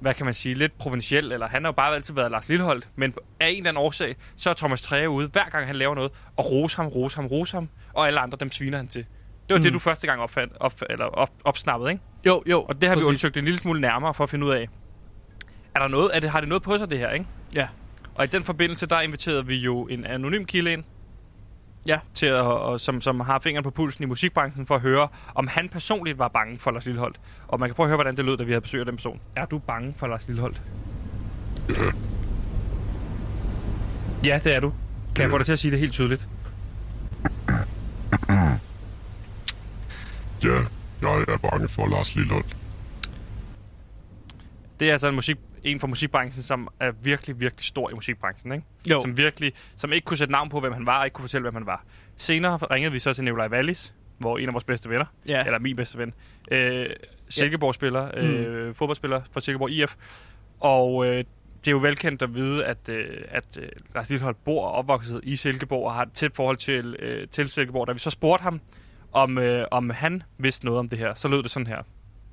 A: hvad kan man sige, lidt provinciel, eller han har jo bare altid været Lars Lilleholdt, men af en eller anden årsag, så er Thomas Treje ude, hver gang han laver noget, og rose ham, rose ham, rose ham, og alle andre, dem sviner han til. Det var mm. det, du første gang opfandt, op, eller op, opsnappede, ikke?
B: Jo, jo.
A: Og det har vi
B: præcis.
A: undersøgt en lille smule nærmere for at finde ud af, er der noget, er det, har det noget på sig, det her, ikke?
B: Ja.
A: Og i den forbindelse, der inviterede vi jo en anonym kilde ind,
B: Ja.
A: til at, og, som, som har fingeren på pulsen i musikbranchen, for at høre, om han personligt var bange for Lars Lilleholdt. Og man kan prøve at høre, hvordan det lød, da vi havde besøg af den person. Er du bange for Lars Lilleholdt? Ja, det er du. Kan jeg få dig til at sige det helt tydeligt?
E: Ja, jeg er bange for Lars Lilleholdt.
A: Det er altså en, musik, en fra musikbranchen, som er virkelig, virkelig stor i musikbranchen, ikke?
B: Jo.
A: Som virkelig, som ikke kunne sætte navn på, hvem han var, og ikke kunne fortælle, hvem han var. Senere ringede vi så til Nikolaj Wallis, hvor en af vores bedste venner,
B: Ja.
A: eller min bedste ven, øh, Silkeborg-spiller, øh, fodboldspiller for Silkeborg IF. Og øh, det er jo velkendt at vide, at, øh, at øh, Lars Lilleholdt bor og opvokset i Silkeborg og har et tæt forhold til, øh, til Silkeborg. Da vi så spurgte ham, om, øh, om han vidste noget om det her, så lød det sådan her.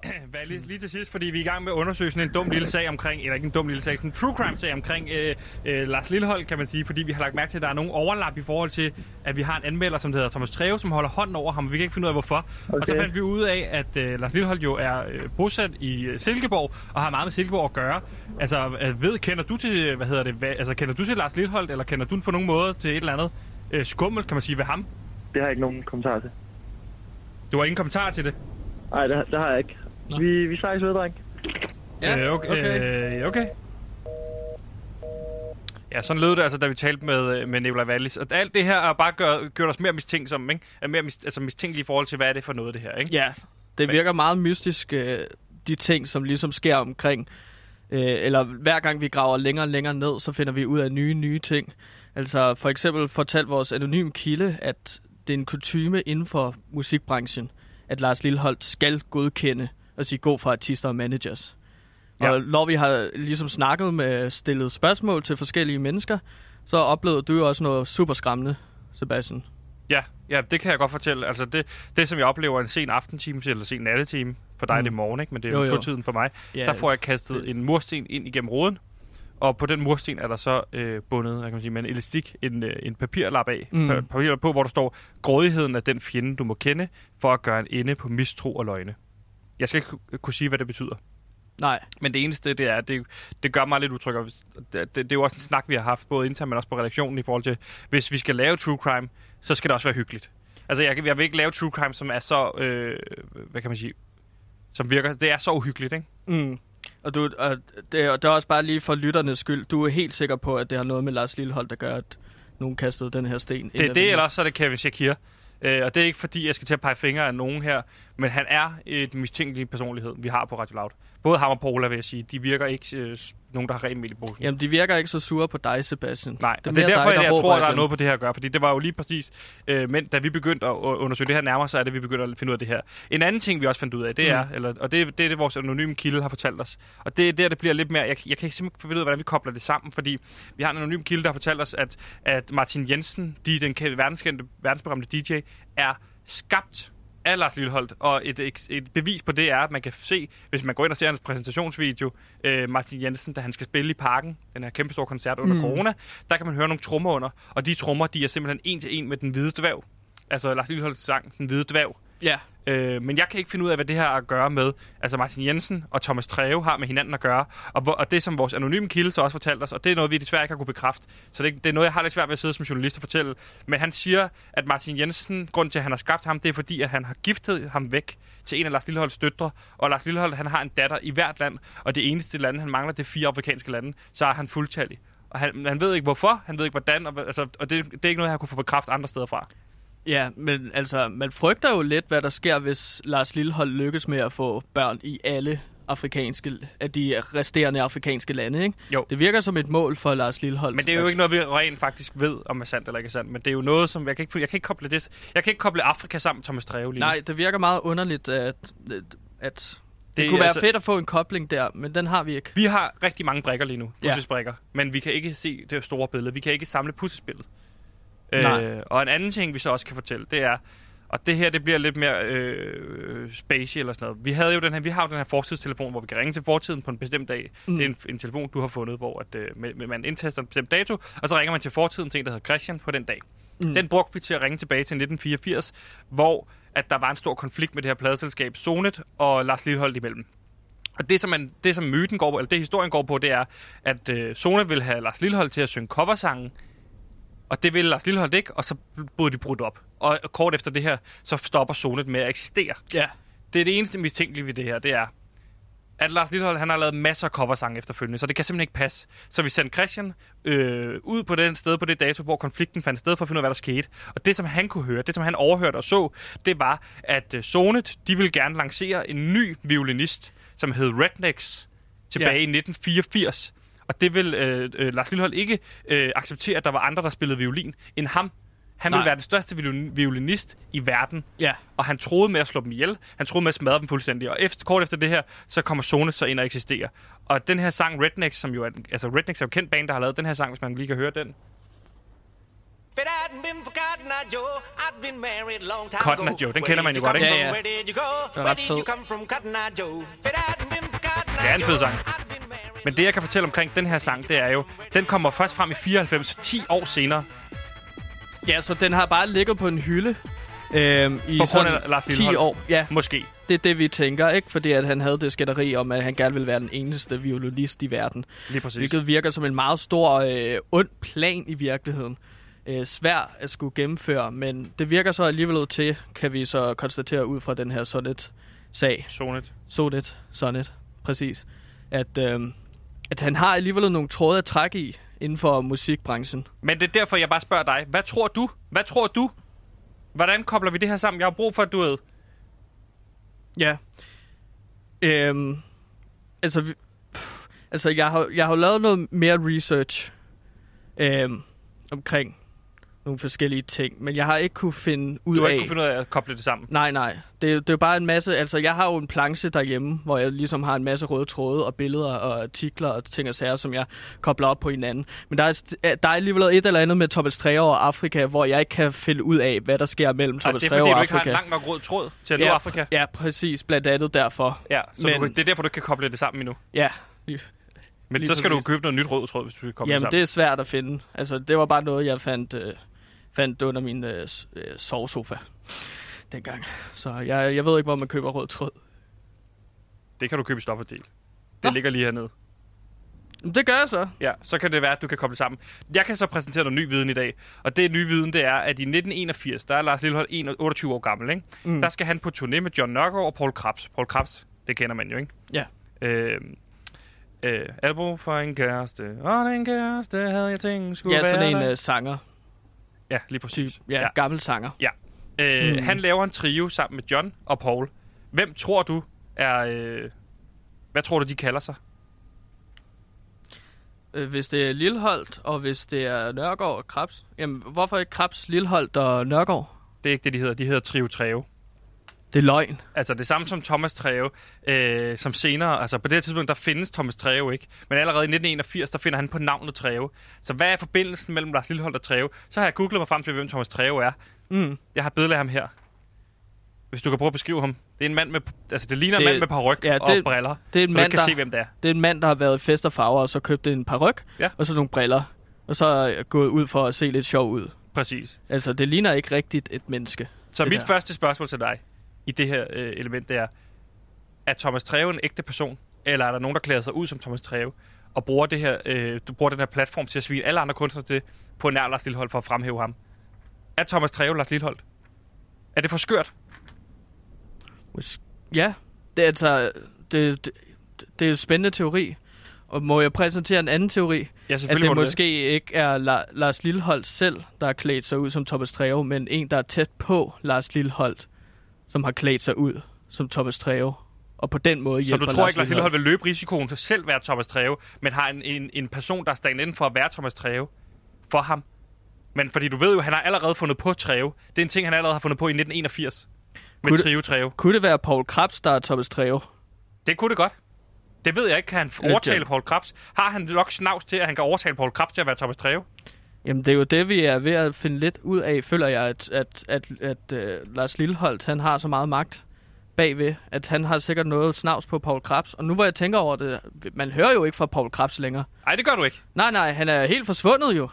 A: <clears throat> Valis, lige til sidst, fordi vi er i gang med at undersøge sådan en dum lille sag omkring, eller ikke en dum lille sag, sådan en true crime sag omkring øh, øh, Lars Lillehold, kan man sige, fordi vi har lagt mærke til, at der er nogle overlap i forhold til, at vi har en anmelder, som hedder Thomas Treve, som holder hånden over ham, og vi kan ikke finde ud af, hvorfor. Okay. Og så fandt vi ud af, at øh, Lars Lillehold jo er øh, bosat i øh, Silkeborg, og har meget med Silkeborg at gøre. Altså, øh, ved, kender du til, hvad hedder det, hvad, altså, kender du til Lars Lillehold, eller kender du på nogen måde til et eller andet øh, skummel, kan man sige, ved ham?
F: Det har jeg ikke nogen kommentar til.
A: Du har ingen kommentar til det?
F: Nej, det, det har jeg ikke.
B: Nå.
F: Vi, vi snakkes ved, dreng.
B: Ja,
A: Øh, okay.
B: okay.
A: Øh, okay. Ja, sådan lød det altså, da vi talte med, øh, med Nicolai Wallis. Og alt det her har bare gør, gjort os mere mistænksomme, ikke? Er mere mis, altså mistænkelige i forhold til, hvad er det for noget, det her, ikke?
B: Ja, det virker meget mystisk, øh, de ting, som ligesom sker omkring. Øh, eller hver gang vi graver længere og længere ned, så finder vi ud af nye, nye ting. Altså for eksempel fortalte vores anonym kilde, at det er en kutyme inden for musikbranchen, at Lars Lilleholdt skal godkende og sige god for artister og managers.
A: Ja.
B: Og når vi har ligesom snakket med, stillet spørgsmål til forskellige mennesker, så oplevede du også noget super skræmmende, Sebastian.
A: Ja, ja, det kan jeg godt fortælle. Altså det, det som jeg oplever en sen aftentime til, eller sen nattetime, for dig mm.
B: Mm.
A: det er morgen, ikke? Men det er
B: Jo,
A: jo, to-tiden for mig.
B: Ja,
A: der får jeg kastet en mursten ind igennem roden, og på den mursten er der så øh, bundet, hvad kan man sige, med en elastik, en, øh, en papirlap af,
B: Mm.
A: mm. papir på, hvor der står, grådigheden af den fjende, du må kende, for at gøre en ende på mistro og løgne. Jeg skal ikke ku- kunne sige, hvad det betyder.
B: Nej,
A: Men det eneste, det er, det, det gør mig lidt utryg. og Det, det, det er jo også en snak, vi har haft, både internt, men også på redaktionen, i forhold til, hvis vi skal lave true crime, så skal det også være hyggeligt. Altså, jeg, jeg vil ikke lave true crime, som er så, øh, hvad kan man sige, som virker, det er så uhyggeligt, ikke?
B: Mm. Og, du, og det, er, det er også bare lige for lytternes skyld. Du er helt sikker på, at det har noget med Lars Lillehold, der gør, at nogen kastede den her sten.
A: Det er det, eller også så er det Kevin Shakir. Øh, og det er ikke fordi, jeg skal til at pege fingre af nogen her, men han er et mistænkelig personlighed, vi har på Radio Loud. Både ham og Paula, vil jeg sige, de virker ikke øh, nogen, der har rent mel i posen.
B: Jamen, de virker ikke så sure på dig, Sebastian.
A: Nej, det er, det er derfor,
B: dig,
A: jeg, jeg
B: råber
A: tror, der er noget på det her at gøre. Fordi det var jo lige præcis, øh, men da vi begyndte at undersøge det her nærmere, så er det, vi begyndte at finde ud af det her. En anden ting, vi også fandt ud af, det er, eller, og det, er- det er det, vores anonyme kilde har fortalt os. Og det er der, det bliver lidt mere, jeg, jeg kan ikke simpelthen finde ud af, hvordan vi kobler det sammen, fordi vi har en anonym kilde, der har fortalt os, at, at Martin Jensen, de, den ke- verdenskendte, verdensberømte DJ, er skabt af Lars Lilleholdt, og et, et, bevis på det er, at man kan se, hvis man går ind og ser hans præsentationsvideo, øh, Martin Jensen, da han skal spille i parken, den her kæmpe store koncert under mm. corona, der kan man høre nogle trommer under, og de trommer, de er simpelthen en til en med den hvide dværg. Altså Lars Lilleholds sang, Den Hvide Dværg.
B: Ja,
A: Øh, men jeg kan ikke finde ud af, hvad det her har at gøre med, altså Martin Jensen og Thomas Treve har med hinanden at gøre, og, hvor, og det som vores anonyme kilde så også fortalte os, og det er noget, vi desværre ikke har kunne bekræfte. Så det, det er noget, jeg har lidt svært ved at sidde som journalist og fortælle. Men han siger, at Martin Jensen, grund til, at han har skabt ham, det er fordi, at han har giftet ham væk til en af Lars Lilleholds døtre, og Lars Lillehold, han har en datter i hvert land, og det eneste land, han mangler, det er fire afrikanske lande, så er han fuldtallig. Og han, han ved ikke hvorfor, han ved ikke hvordan, og, altså, og det, det er ikke noget, jeg har kunne få bekræftet andre steder fra
B: ja, men altså, man frygter jo lidt, hvad der sker, hvis Lars Lillehold lykkes med at få børn i alle afrikanske, af de resterende afrikanske lande, ikke?
A: Jo.
B: Det virker som et mål for Lars Lillehold.
A: Men det er jo ikke noget, vi rent faktisk ved, om er sandt eller ikke er sandt. Men det er jo noget, som... Jeg kan ikke, jeg kan ikke koble det... Jeg kan ikke koble Afrika sammen med Thomas Treve lige.
B: Nej, det virker meget underligt, at, at det, det kunne være
A: altså-
B: fedt at få en kobling der, men den har vi ikke.
A: Vi har rigtig mange brikker lige nu.
B: Ja.
A: Puslesprækker. Men vi kan ikke se det store billede. Vi kan ikke samle puslespillet.
B: Nej.
A: Øh, og en anden ting, vi så også kan fortælle, det er... Og det her, det bliver lidt mere øh, spacey eller sådan noget. Vi havde jo den her, vi har jo den her fortidstelefon, hvor vi kan ringe til fortiden på en bestemt dag. Mm. Det er en, en telefon, du har fundet, hvor at, øh, med, man indtaster en bestemt dato, og så ringer man til fortiden til en, der hedder Christian på den dag. Mm. Den brugte vi til at ringe tilbage til 1984, hvor at der var en stor konflikt med det her pladeselskab Sonet og Lars Lilleholdt imellem. Og det som, man, det, som myten går på, eller det historien går på, det er, at øh, Sonet vil have Lars Lilleholdt til at synge coversangen, og det vil Lars Lilleholdt ikke, og så blev de brudt op. Og kort efter det her, så stopper Sonet med at eksistere.
B: Ja.
A: Det er det eneste mistænkelige ved det her, det er, at Lars Lillehold, han har lavet masser af coversange efterfølgende, så det kan simpelthen ikke passe. Så vi sendte Christian øh, ud på den sted på det dato, hvor konflikten fandt sted, for at finde ud af, hvad der skete. Og det, som han kunne høre, det, som han overhørte og så, det var, at øh, Sonet, de ville gerne lancere en ny violinist, som hed Rednecks, tilbage
B: Ja.
A: i 1984. Og det vil øh, øh, Lars Lillehold ikke øh, acceptere, at der var andre, der spillede violin end ham. Han
B: Nej.
A: ville være den største violin- violinist i verden
B: Ja.
A: og han troede med at slå dem ihjel. Han troede med at smadre dem fuldstændig. Og efter, kort efter det her, så kommer Sonet så ind og eksisterer. Og den her sang Rednecks, som jo er, altså Rednecks er jo kendt band, der har lavet den her sang, hvis man lige kan høre den.
G: If it hadn't been for Cotton Eye Joe, I'd been married long time
A: Cotton
G: ago.
A: Joe, den kender man jo godt, ikke?
B: Ja, ja.
G: Where did you go?
B: Den
G: Where
B: ret
G: did you come from, Cotton Eye Joe? Hadn't been
A: Det er en fed sang. Men det, jeg kan fortælle omkring den her sang, det er jo, den kommer først frem i 94, 10 år senere.
B: Ja, så den har bare ligget på en hylde øhm, i
A: På grund af
B: sådan
A: Lars
B: 10
A: Lillehold.
B: år. Ja,
A: Måske.
B: det er det, vi tænker, ikke? Fordi at han havde det skænderi om, at han gerne ville være den eneste violinist i verden.
A: Lige præcis.
B: Hvilket virker som en meget stor, øh, ond plan i virkeligheden. Øh, svær at skulle gennemføre, men det virker så alligevel til, kan vi så konstatere ud fra den her Sonnet-sag.
A: Sonet.
B: Sonnet, Sonnet, præcis. At, øh, at han har alligevel nogle tråde at trække i inden for musikbranchen.
A: Men det er derfor, jeg bare spørger dig. Hvad tror du? Hvad tror du? Hvordan kobler vi det her sammen? Jeg har brug for, at du ved...
B: Ja. Øhm, altså, vi, pff, altså jeg, har, jeg har lavet noget mere research øhm, omkring nogle forskellige ting, men jeg har ikke kunne finde ud
A: Du har
B: af...
A: ikke kunne finde ud af at koble det sammen.
B: Nej, nej. Det, er- det er jo bare en masse... Altså, jeg har jo en planche derhjemme, hvor jeg ligesom har en masse røde tråde og billeder og artikler og ting og sager, som jeg kobler op på hinanden. Men der er, der er alligevel et eller andet med Thomas Trejo og Afrika, hvor jeg ikke kan finde ud af, hvad der sker mellem
A: Og
B: Thomas
A: det er
B: Trejo
A: fordi, du ikke
B: Afrika.
A: har en lang nok rød tråd til at nå
B: ja,
A: Afrika.
B: Ja, præcis. Blandt andet derfor.
A: Ja, så
B: Men-
A: du, det er derfor, du ikke kan koble det sammen endnu.
B: Ja, lige-
A: Men
B: Lige
A: så skal
B: præcis.
A: du købe noget nyt rød tråd, hvis du skal det
B: Jamen,
A: sammen.
B: det er svært at finde. Altså, det var bare noget, jeg fandt, øh, fandt under min øh, øh, sovesofa dengang. Så jeg, jeg ved ikke, hvor man køber rød tråd.
A: Det kan du købe i stofferdel. Det
B: Nå.
A: ligger lige hernede.
B: Det gør jeg så.
A: Ja, så kan det være, at du kan koble sammen. Jeg kan så præsentere noget ny viden i dag. Og det nye viden, det er, at i 1981, der er Lars Lillehold 21 28 år gammel, ikke? Mm. Der skal han på turné med John Nørgaard og Paul Krabs. Paul Krabs, det kender man jo, ikke?
B: Ja.
A: Øh, øh, Albo for en kæreste, og den kæreste havde jeg tænkt skulle
B: Ja,
A: være
B: sådan en
A: der.
B: øh, sanger.
A: Ja, lige præcis.
B: Ja, ja. gammel sanger.
A: Ja. Øh,
B: Mm.
A: Han laver en trio sammen med John og Paul. Hvem tror du er... Øh, hvad tror du, de kalder sig?
B: Øh, hvis det er Lilleholdt, og hvis det er Nørgaard og Krabs. Jamen, hvorfor ikke Krabs, Lilleholdt og Nørgaard?
A: Det er ikke det, de hedder. De hedder Trio Treo.
B: Det er løgn.
A: Altså det samme som Thomas Treve, øh, som senere, altså på det her tidspunkt, der findes Thomas Treve ikke. Men allerede i 1981, der finder han på navnet Treve. Så hvad er forbindelsen mellem Lars Lillehold og Treve? Så har jeg googlet mig frem til, hvem Thomas Treve er.
B: Mm.
A: Jeg har et billede af ham her. Hvis du kan prøve at beskrive ham. Det er en mand med, altså det ligner en
B: Det-
A: mand med paryk
B: ja,
A: og
B: det-
A: briller.
B: Det er en mand,
A: kan
B: der,
A: se, hvem det er.
B: det er en mand, der har været i fest og farver, og så købte en paryk,
A: Ja.
B: og så nogle briller. Og så er gået ud for at se lidt sjov ud.
A: Præcis.
B: Altså, det ligner ikke rigtigt et menneske.
A: Så mit
B: der.
A: første spørgsmål til dig i det her øh, element, det er, er Thomas Treve en ægte person? Eller er der nogen, der klæder sig ud som Thomas Treve? Og bruger, det her, øh, du bruger den her platform til at svine alle andre kunstnere til på nær Lars Lillehold for at fremhæve ham? Er Thomas Treve Lars Lillehold? Er det for skørt?
B: Ja, det er altså... Det, det, det er en spændende teori. Og må jeg præsentere en anden teori?
A: Ja,
B: At det
A: må
B: måske ikke er La- Lars Lilleholdt selv, der har klædt sig ud som Thomas Treve, men en, der er tæt på Lars Lilleholdt, som har klædt sig ud som Thomas Treve. Og på den måde
A: Så
B: hjælper
A: du tror ikke, Lars Lillehold vil løbe risikoen til selv være Thomas Treve, men har en, en, en person, der er stand inden for at være Thomas Treve for ham? Men fordi du ved jo, han har allerede fundet på Treve. Det er en ting, han allerede har fundet på i 1981. Med
B: Kunne
A: Trio Treve.
B: Kunne det være Paul Krabs, der er Thomas Treve?
A: Det kunne det godt. Det ved jeg ikke. Kan han overtale. Paul Krabs? Har han nok snavs til, at han kan overtale Paul Krabs til at være Thomas Treve?
B: Jamen, det er jo det, vi er ved at finde lidt ud af, føler jeg, at, at, at, at uh, Lars Lilleholdt, han har så meget magt bagved, at han har sikkert noget snavs på Paul Krabs. Og nu hvor jeg tænker over det, man hører jo ikke fra Paul Krabs længere.
A: Nej, det gør du ikke.
B: Nej, nej, han er helt forsvundet jo.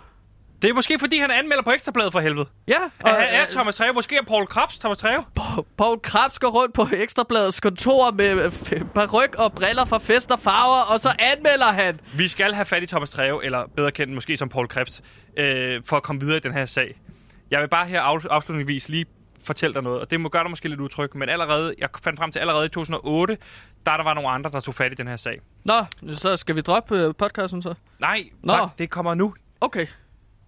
A: Det er måske, fordi han anmelder på Ekstrabladet for helvede.
B: Ja,
A: Og han er Thomas Treve. Måske er Paul Krabs Thomas Treve.
B: Pa- Paul Krabs går rundt på Ekstrabladets kontor med paryk og briller fra fest og farver, og så anmelder han.
A: Vi skal have fat i Thomas Treve, eller bedre kendt måske som Paul Krebs, øh, for at komme videre i den her sag. Jeg vil bare her af, afslutningsvis lige fortælle dig noget, og det må gøre dig måske lidt utryg, men allerede, jeg fandt frem til allerede i 2008, der der var nogle andre, der tog fat i den her sag.
B: Nå, så skal vi droppe øh, podcasten så?
A: Nej,
B: Nå.
A: Nå. det kommer nu.
B: Okay.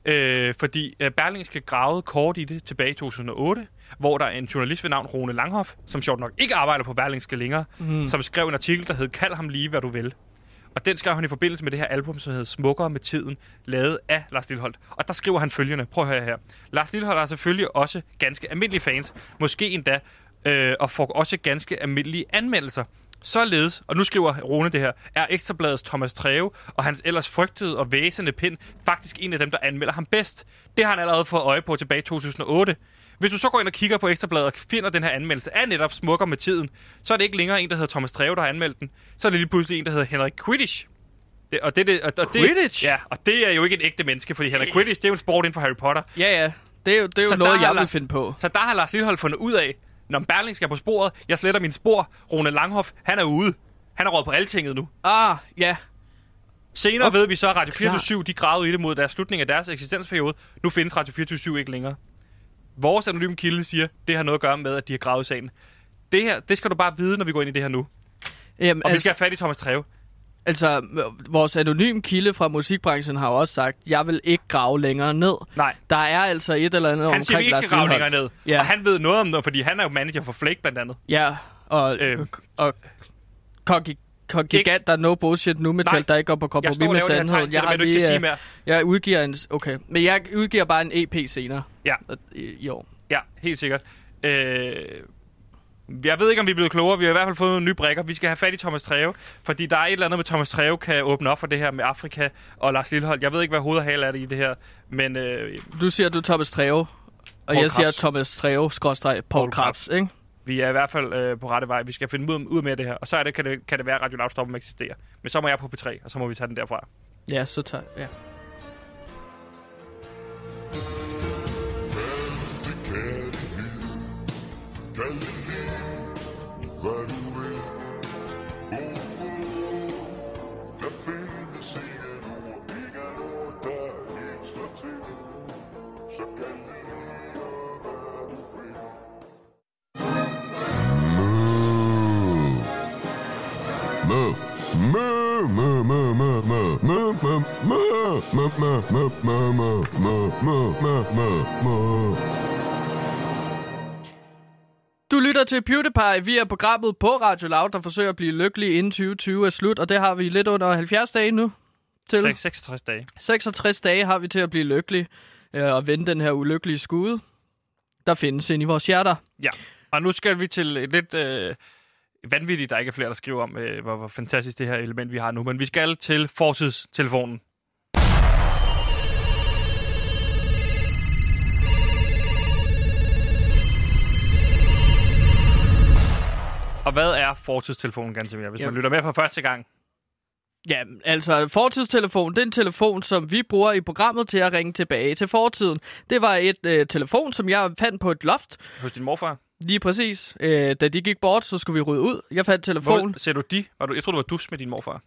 A: Øh, fordi øh, Berlingske gravede kort i det tilbage i 2008, hvor der er en journalist ved navn Rune Langhoff, som sjovt nok ikke arbejder på Berlingske længere, mm. som skrev en artikel, der hed Kald ham lige, hvad du vil. Og den skrev han i forbindelse med det her album, som hedder Smukkere med tiden, lavet af Lars Lilleholdt. Og der skriver han følgende. Prøv at høre her. Lars Lilleholdt har selvfølgelig også ganske almindelige fans, måske endda, øh, og får også ganske almindelige anmeldelser. Således, og nu skriver Rune det her, er Ekstrabladets Thomas Treve og hans ellers frygtede og væsende pind faktisk en af dem, der anmelder ham bedst. Det har han allerede fået øje på tilbage i 2008. Hvis du så går ind og kigger på Ekstrabladet og finder den her anmeldelse af netop Smukker med tiden, så er det ikke længere en, der hedder Thomas Treve, der har anmeldt den. Så er det lige pludselig en, der hedder Henrik Quidditch. Det, og det, det, og, og
B: Quidditch?
A: Det, ja, og det er jo ikke en ægte menneske, fordi Henrik Quidditch, det er jo en sport inden for Harry Potter.
B: Ja, ja. Det er jo, det er jo
A: Så
B: noget, jeg vil finde på.
A: Så der har Lars Lillehold fundet ud af, når Berling skal på sporet, jeg sletter min spor, Rune Langhoff, han er ude. Han er råd på altinget nu.
B: Ah, ja.
A: Senere
B: Og-
A: ved vi så, at Radio
B: Klar.
A: 24 de gravede i det mod deres slutning af deres eksistensperiode. Nu findes Radio 24 ikke længere. Vores anonyme kilde siger, det har noget at gøre med, at de har gravet sagen. Det her, det skal du bare vide, når vi går ind i det her nu.
B: Jamen,
A: Og vi
B: altså,
A: skal have fat i Thomas Treve.
B: Altså, øh, vores anonym kilde fra musikbranchen har jo også sagt, jeg vil ikke grave længere ned.
A: Nej,
B: Der er altså et eller andet
A: han siger, vi
B: omkring
A: ikke skal grave længere ned.
B: Ja.
A: Og han ved noget om noget, fordi han er jo manager for Flake blandt andet.
B: Ja, og,
A: Øh.
B: øh, og Kongi- Kongigant, der er no bullshit nu metal,
A: Nej.
B: der ikke går på
A: Jeg
B: kompromis med
A: det
B: sandheden.
A: men du ikke skal sige mere.
B: jeg udgiver en... Okay, men jeg udgiver bare en EP senere
A: Ja,
B: øh, i, i år.
A: ja, helt sikkert. Øh, jeg ved ikke, om vi er blevet klogere. Vi har i hvert fald fået nogle nye brækker. Vi skal have fat i Thomas Treve, fordi der er et eller andet med Thomas Treve kan åbne op for det her med Afrika og Lars Lillehold. Jeg ved ikke, hvad hoved og hale er det i det her, men øh,
B: Du siger, du er Thomas Treve, og
A: Paul
B: jeg siger
A: Krebs.
B: Thomas Treve, skråstreg, Paul
A: Paul
B: Krabs, ikke?
A: vi er i hvert fald øh, på rette vej. Vi skal finde ud, ud med det her, og så er det, kan, det, kan det være, at Radio Loud stopper med at eksistere. Men så må jeg på P3, og så må vi tage den derfra.
B: Ja, så tager ja.
E: Du
B: lytter til PewDiePie. Vi er programmet på Radio Loud, der forsøger at blive lykkelig inden 2020 er slut, og det har vi lidt under 70 dage nu. Til.
A: 6, 66 dage.
B: 66 dage har vi til at blive lykkelig øh, og vende den her ulykkelige skude, der findes inde i vores hjerter.
A: Ja, og nu skal vi til et lidt øh, vanvittigt, der ikke er flere, der skriver om, øh, hvor, hvor fantastisk det her element, vi har nu. Men vi skal til fortidstelefonen. Og hvad er fortidstelefonen, ganske mere? Hvis
B: Jamen.
A: man lytter med for første gang.
B: Ja, altså fortidstelefon, det er en telefon, som vi bruger i programmet til at ringe tilbage til fortiden. Det var et øh, telefon, som jeg fandt på et loft,
A: Hos din morfar.
B: lige præcis. Øh, da de gik bort, så skulle vi rydde ud. Jeg fandt telefonen.
A: Hvor ser du de? Var du, jeg tror du var dus med din morfar.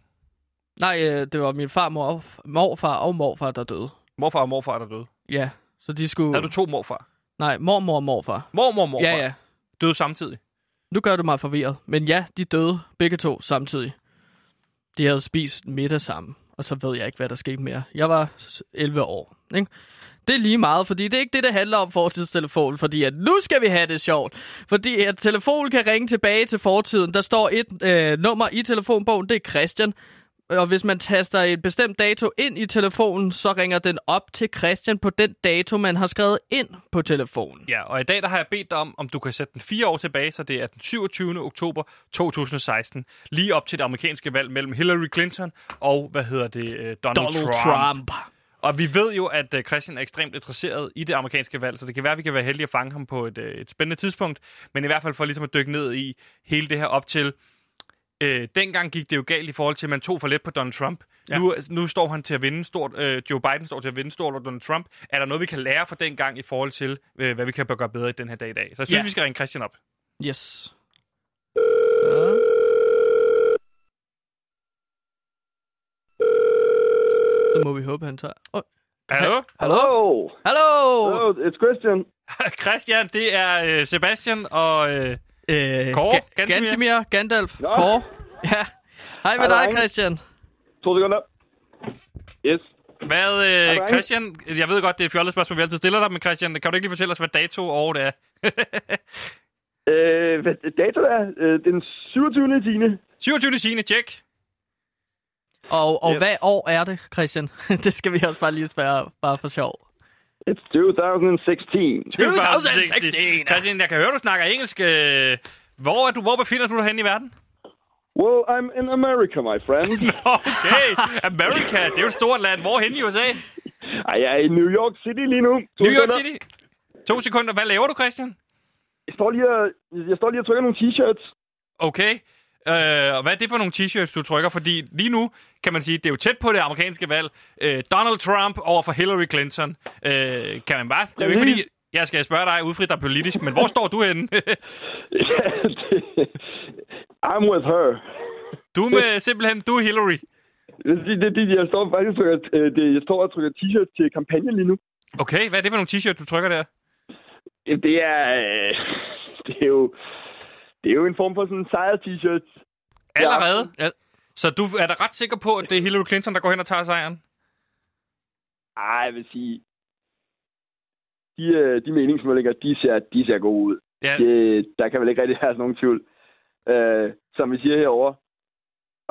B: Nej, øh, det var min far, mor, morfar og morfar, der døde.
A: Morfar og morfar er der døde.
B: Ja, så de skulle...
A: Havde du to morfar?
B: Nej, mormor og morfar.
A: Mormor og morfar
B: Ja, ja.
A: døde samtidig.
B: Nu gør du mig forvirret. Men ja, de døde begge to samtidig. De havde spist middag sammen, og så ved jeg ikke, hvad der skete mere. Jeg var 11 år. Ikke? Det er lige meget, fordi det er ikke det, det handler om fortidstelefonen, fordi at nu skal vi have det sjovt. Fordi at telefonen kan ringe tilbage til fortiden. Der står et øh, nummer i telefonbogen, det er Christian. Og hvis man taster en bestemt dato ind i telefonen, så ringer den op til Christian på den dato, man har skrevet ind på telefonen.
A: Ja, og i dag der har jeg bedt dig om, om du kan sætte den fire år tilbage, så det er den 27. oktober 2016, lige op til det amerikanske valg mellem Hillary Clinton og, hvad hedder det, øh, Donald,
B: Donald
A: Trump.
B: Trump.
A: Og vi ved jo, at øh, Christian er ekstremt interesseret i det amerikanske valg, så det kan være, at vi kan være heldige at fange ham på et, øh, et spændende tidspunkt. Men i hvert fald for ligesom at dykke ned i hele det her op til... Øh, dengang gik det jo galt i forhold til, at man tog for let på Donald Trump. Ja. Nu, nu står han til at vinde stort. Øh, Joe Biden står til at vinde stort over Donald Trump. Er der noget, vi kan lære fra dengang i forhold til, øh, hvad vi kan gøre bedre i den her dag i dag? Så jeg synes,
B: Ja.
A: vi skal ringe Christian op.
B: Yes. Ja. Så må vi håbe, han tager... Oh.
A: Hallo?
B: Hallo? Hallo?
F: hello, it's Christian. <laughs>
A: Christian, det er øh, Sebastian og... Øh,
B: Øh,
A: Kåre?
B: Ga-?
A: Gantemir,
B: Gandalf,
F: Nå.
B: Kåre. Ja. Hej med
F: Hej,
B: dig. Christian.
F: To sekunder. Yes.
A: hvad, øh. Christian, jeg ved godt, det er et fjollet spørgsmål, vi altid stiller dig, men Christian, kan du ikke lige fortælle os, hvad dato og år det er? <laughs>
F: Øh, hvad dato er? Øh, den 27. 10.
A: 27. 10. Tjek.
B: Og, og
F: Yes.
B: hvad år er det, Christian? <laughs> det skal vi også bare lige spørge, bare for sjov.
F: It's 2016.
B: 2016.
A: Christian, jeg kan høre, du snakker engelsk. Øh, Hvor, er du, hvor befinder du dig henne i verden?
F: Well, I'm in America, my friend. <laughs>
A: Okay, America, det er jo et stort land. Hvor hen i USA?
F: Ej, jeg er i New York City lige nu. To
A: New York. City? To sekunder. Hvad laver du, Christian?
F: Jeg står lige og, jeg står lige og trykker nogle t-shirts.
A: Okay. Øh, og hvad er det for nogle t-shirts, du trykker? Fordi lige nu, kan man sige, det er jo tæt på det amerikanske valg. Øh, Donald Trump over for Hillary Clinton. Øh, kan man bare... Det er jo ikke fordi, jeg skal spørge dig udfrit dig politisk, men hvor står du henne? <laughs>
F: I'm with her.
A: du er med simpelthen, du er Hillary.
F: Det, det, det, jeg står faktisk og trykker, øh, det, jeg står og trykker t-shirts til kampagne lige nu.
A: Okay, hvad er det for nogle t-shirts, du trykker der?
F: Det er, øh, <laughs> det er jo, det er jo en form for sådan en sejr-t-shirt.
A: Allerede?
B: Ja.
A: Så du er da ret sikker på, at det er Hillary Clinton, der går hen og tager sejren?
F: Ej, jeg vil sige, de, øh, de meningsmålinger, de ser, de ser gode ud.
A: Ja,
F: Det, der kan vel ikke rigtig have sådan nogen tvivl. Øh, som vi siger herovre,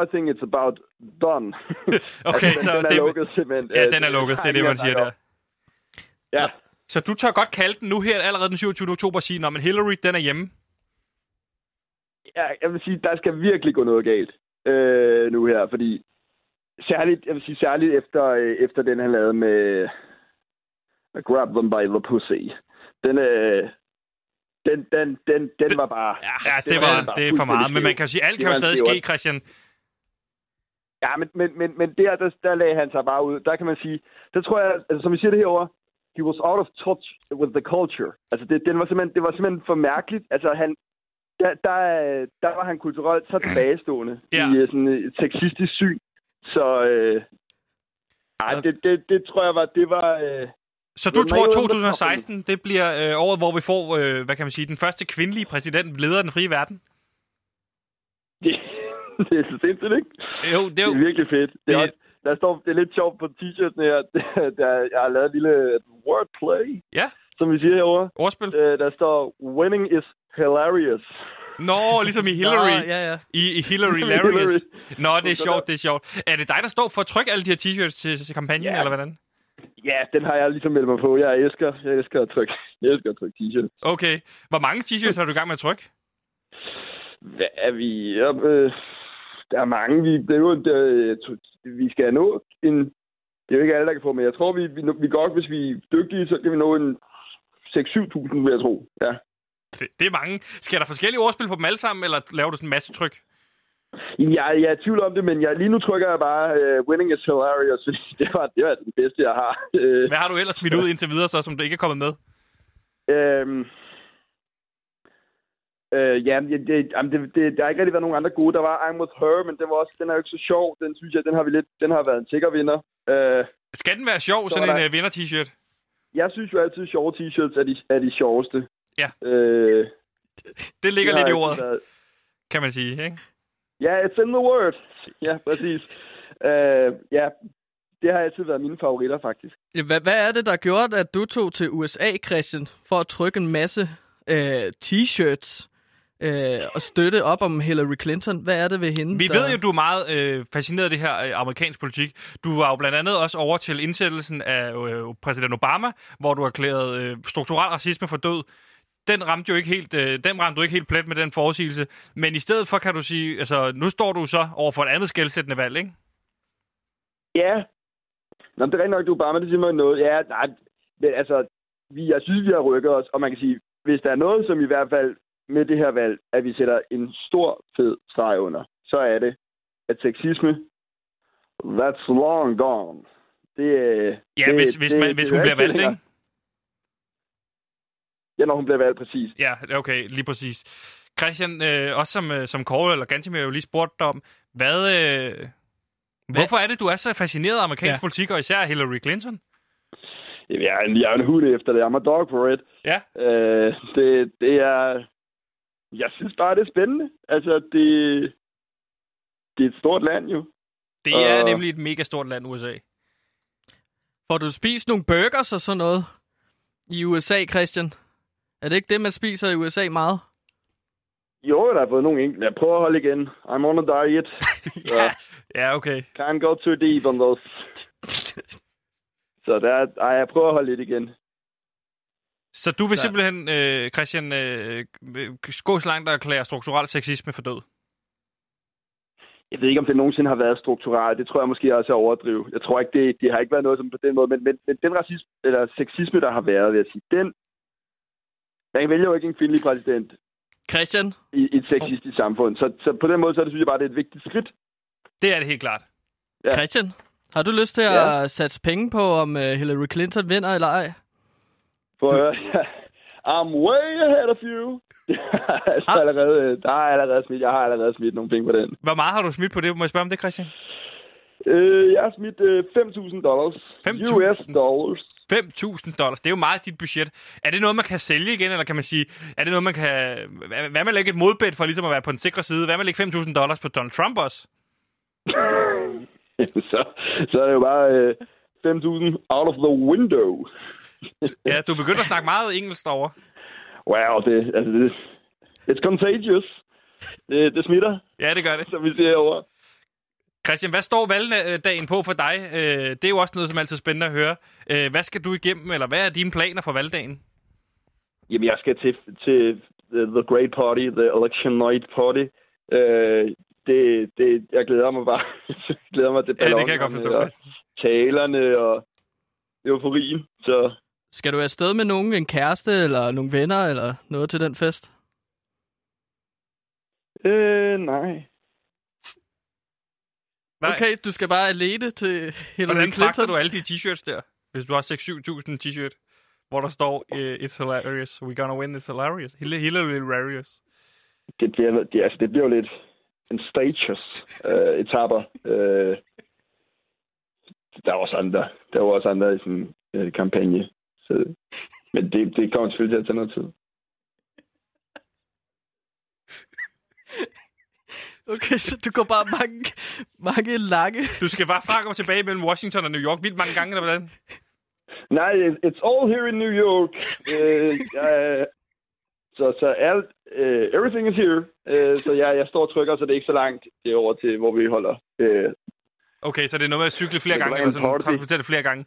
F: I think it's about done. <laughs>
A: okay,
F: altså,
A: så
F: den, den er
A: det,
F: lukket simpelthen.
A: ja, den er lukket. Det er det, man siger der.
F: Ja,
A: Så du tør godt kalde den nu her allerede den 27. oktober og sige, at Hillary, den er hjemme.
F: Ja, jeg vil sige, der skal virkelig gå noget galt øh, nu her, fordi særligt, jeg vil sige særligt efter, øh, efter den, han lavede med Grab Them By The Pussy. Den, øh, den, den, den, den var bare...
A: Ja, det,
F: det
A: var,
F: var
A: det er for meget. Men man kan sige, alt kan jo stadig ske, Christian.
F: Ja, men, men, men, men der, der, der lagde han sig bare ud. Der kan man sige, der tror jeg, altså, som vi siger det herovre, he was out of touch with the culture. Altså, det, den var simpelthen, det var simpelthen for mærkeligt. Altså, han, der, der, der var han kulturelt så tilbagestående
A: Ja.
F: i øh, sådan et sexistisk syn. Så, øh, ej, det, det, det tror jeg var, det var... Øh,
A: Så du tror,
F: jeg er jo
A: 2016, det bliver øh, året, hvor vi får, øh, hvad kan man sige, den første kvindelige præsident, leder af den frie verden?
F: det, <laughs> det er så sindssygt, ikke?
A: Jo, det er
F: Det
A: jo...
F: er virkelig fedt. Det er,
A: Det-
F: også, der står, det er lidt sjovt på t-shirten her. <laughs> Der, jeg har lavet et lille wordplay,
A: Ja,
F: som vi siger herovre.
A: ordspil.
F: Øh, der står, winning is hilarious.
A: Nå, ligesom i Hillary.
B: Nå, ja, ja.
A: I, i Hillary.
F: Hillary.
A: Nå, det er sjovt,
F: der-
A: det er sjovt. Er det dig, der står for at trykke alle de her t-shirts til, til kampagnen,
F: Ja.
A: eller hvordan?
F: Ja, den har jeg ligesom meldt mig på. Jeg elsker, jeg elsker at trykke, <laughs> jeg elsker at trykke t-shirt.
A: Okay. Hvor mange t-shirts er du i gang med at trykke?
F: Hvad er vi? Ja, øh, der er mange. Vi, det er jo, det, vi skal nå en... Det er jo ikke alle, der kan få, men jeg tror, vi, vi, vi godt, hvis vi er dygtige, så kan vi nå en 6-7.000, vil jeg tro. Ja.
A: Det, det er mange. Skal der forskellige ordspil på dem alle sammen, eller laver du sådan en masse tryk?
F: Jeg, jeg er i tvivl om det, men jeg, lige nu trykker jeg bare uh, winning is hilarious, <laughs> fordi det var, det var den bedste, jeg har. Uh,
A: Hvad har du ellers smidt ud indtil videre, så, som du ikke er kommet med?
F: Øhm, øh, ja, det, det, det, det, der har ikke rigtig været nogen andre gode. Der var I'm with her, men den, var også, den er jo ikke så sjov. Den synes jeg, den har, vi lidt, den har været en sikker vinder. Øh,
A: Skal den være sjov, sådan
F: var
A: en
F: der-
A: uh, vinder-t-shirt?
F: jeg synes jo altid, at sjove t-shirts er de, er de sjoveste.
A: Ja.
F: Øh,
A: Det ligger
F: har
A: lidt i ordet,
F: været-
A: kan man sige, ikke?
F: Ja, it's in the word. Ja, præcis. Øh, ja, det har altid været mine favoritter, faktisk.
B: Ja, Hvad, hvad er det, der gjorde, at du tog til USA, Christian, for at trykke en masse øh, t-shirts øh, og støtte op om Hillary Clinton? Hvad er det ved hende,
A: Vi
B: der...
A: ved jo, du er meget øh, fascineret af det her øh, amerikansk politik. Du var jo blandt andet også over til indsættelsen af øh, præsident Obama, hvor du erklærede øh, strukturel racisme for død. Den ramte jo ikke helt, øh, den ramte du ikke helt plet med den forudsigelse. Men i stedet for kan du sige, altså nu står du så over for et andet skældsættende valg, ikke?
F: Ja, Nå, det er rigtig nok, du bare med, det mig noget. Ja, nej, men altså, vi, jeg synes, vi har rykket os, og man kan sige, hvis der er noget, som i hvert fald med det her valg, at vi sætter en stor, fed streg under, så er det, at sexisme, that's long gone. Det,
A: Ja,
F: det,
A: hvis, hvis,
F: det-
A: man,
F: det
A: hvis hun bliver
F: ikke
A: valgt, ikke?
F: Ja, når hun bliver valgt, præcis.
A: Ja, okay, lige præcis. Christian, øh, også som, øh, som Kåre eller Gantimir jo lige spurgt dig om, hvad, øh, hvorfor er det, du er så fascineret af amerikansk
B: ja.
A: politik, og især Hillary Clinton?
F: Jamen, Jeg er en, jeg er en hund efter det. I'm a dog for it.
A: Ja,
F: Øh, det, det er... Jeg synes bare, det er spændende. Altså, det, det er et stort land jo.
A: det er
F: Og-
A: nemlig et mega stort land, USA.
B: Får du spist nogle burgers og sådan noget i USA, Christian? Er det ikke det, man spiser i USA meget?
F: Jo, der har fået nogle enkelte. Jeg prøver at holde igen. I'm on a diet. <laughs>
A: Ja, ja okay.
F: Can't go too deep on those. Så der, ej, jeg prøver at holde lidt igen.
A: Så du vil
B: Så-
A: simpelthen, øh, Christian, øh, gå så langt og erklære strukturel sexisme for død?
F: Jeg ved ikke, om det nogensinde har været strukturelt. Det tror jeg måske også er overdrive. Jeg tror ikke, det, det har ikke været noget som på den måde. Men, men, men den racisme, eller sexisme, der har været, vil jeg sige, den... Man vælger jo ikke en kvindelig præsident
B: Christian,
F: i, i et sexistisk samfund. Så, så på den måde, så det, synes jeg bare, det er et vigtigt skridt.
A: Det er det helt klart.
F: Ja.
B: Christian, har du lyst til at
F: Ja.
B: satse penge på, om uh, Hillary Clinton vinder eller ej?
F: For du... <laughs> I'm way ahead of you. <laughs> altså,
B: Ah.
F: allerede, der er allerede smidt, jeg har allerede smidt nogle penge på den.
A: Hvor meget har du smidt på det? Må jeg spørge om det, Christian?
F: Øh, jeg har smidt øh, 5.000 dollars.
A: 5.000?
F: US dollars.
A: 5.000 dollars. Det er jo meget dit budget. Er det noget, man kan sælge igen, eller kan man sige, er det noget, man kan... Hvad med at lægge et modbed for ligesom at være på den sikre side? Hvad med at lægge 5.000 dollars på Donald Trump også?
F: så, så er det jo bare øh, 5.000 out of the window. <laughs>
A: Ja, du begynder at snakke meget engelsk derovre.
F: Wow, det, altså det, it's contagious. Det, det smitter,
A: Ja, det gør det.
F: som vi ser herovre.
A: Christian, hvad står valgdagen på for dig? Øh, Det er jo også noget, som er altid spændende at høre. Øh, Hvad skal du igennem, eller hvad er dine planer for valgdagen?
F: Jamen, jeg skal til, til the, Great Party, the Election Night Party. Øh, det, det, jeg glæder mig bare. jeg <laughs> glæder mig til
A: Ja, det kan jeg godt
F: ballonerne
A: forstå,
F: og talerne og euforien. Så
B: Skal du afsted med nogen, en kæreste eller nogle venner eller noget til den fest?
F: øh, nej.
A: Nej.
B: Okay, du skal bare alene til Hillary
A: Hvordan
B: Clinton.
A: du alle de t-shirts der? Hvis du har 6-7.000 t-shirt, hvor der står, uh, it's hilarious, we're gonna win, it's hilarious. Hil- Hillary hilarious.
F: Det bliver, det, altså, det bliver jo lidt en stages øh, etaper. Øh, der er også andre. Der er også andre i sådan en øh, kampagne. Så, men det, det kommer selvfølgelig til at tage noget tid.
B: Okay, så du går bare mange, mange lange...
A: Du skal bare frem og tilbage mellem Washington og New York vildt mange gange, eller hvordan?
F: Nej, it- it's all here in New York. Øh, jeg, så så alt, øh, everything is here. Øh, så jeg, jeg står og trykker, så det er ikke så langt det er over til, hvor vi holder. Øh,
A: Okay, så det er noget med at cykle flere gange, eller sådan, transportere det flere gange.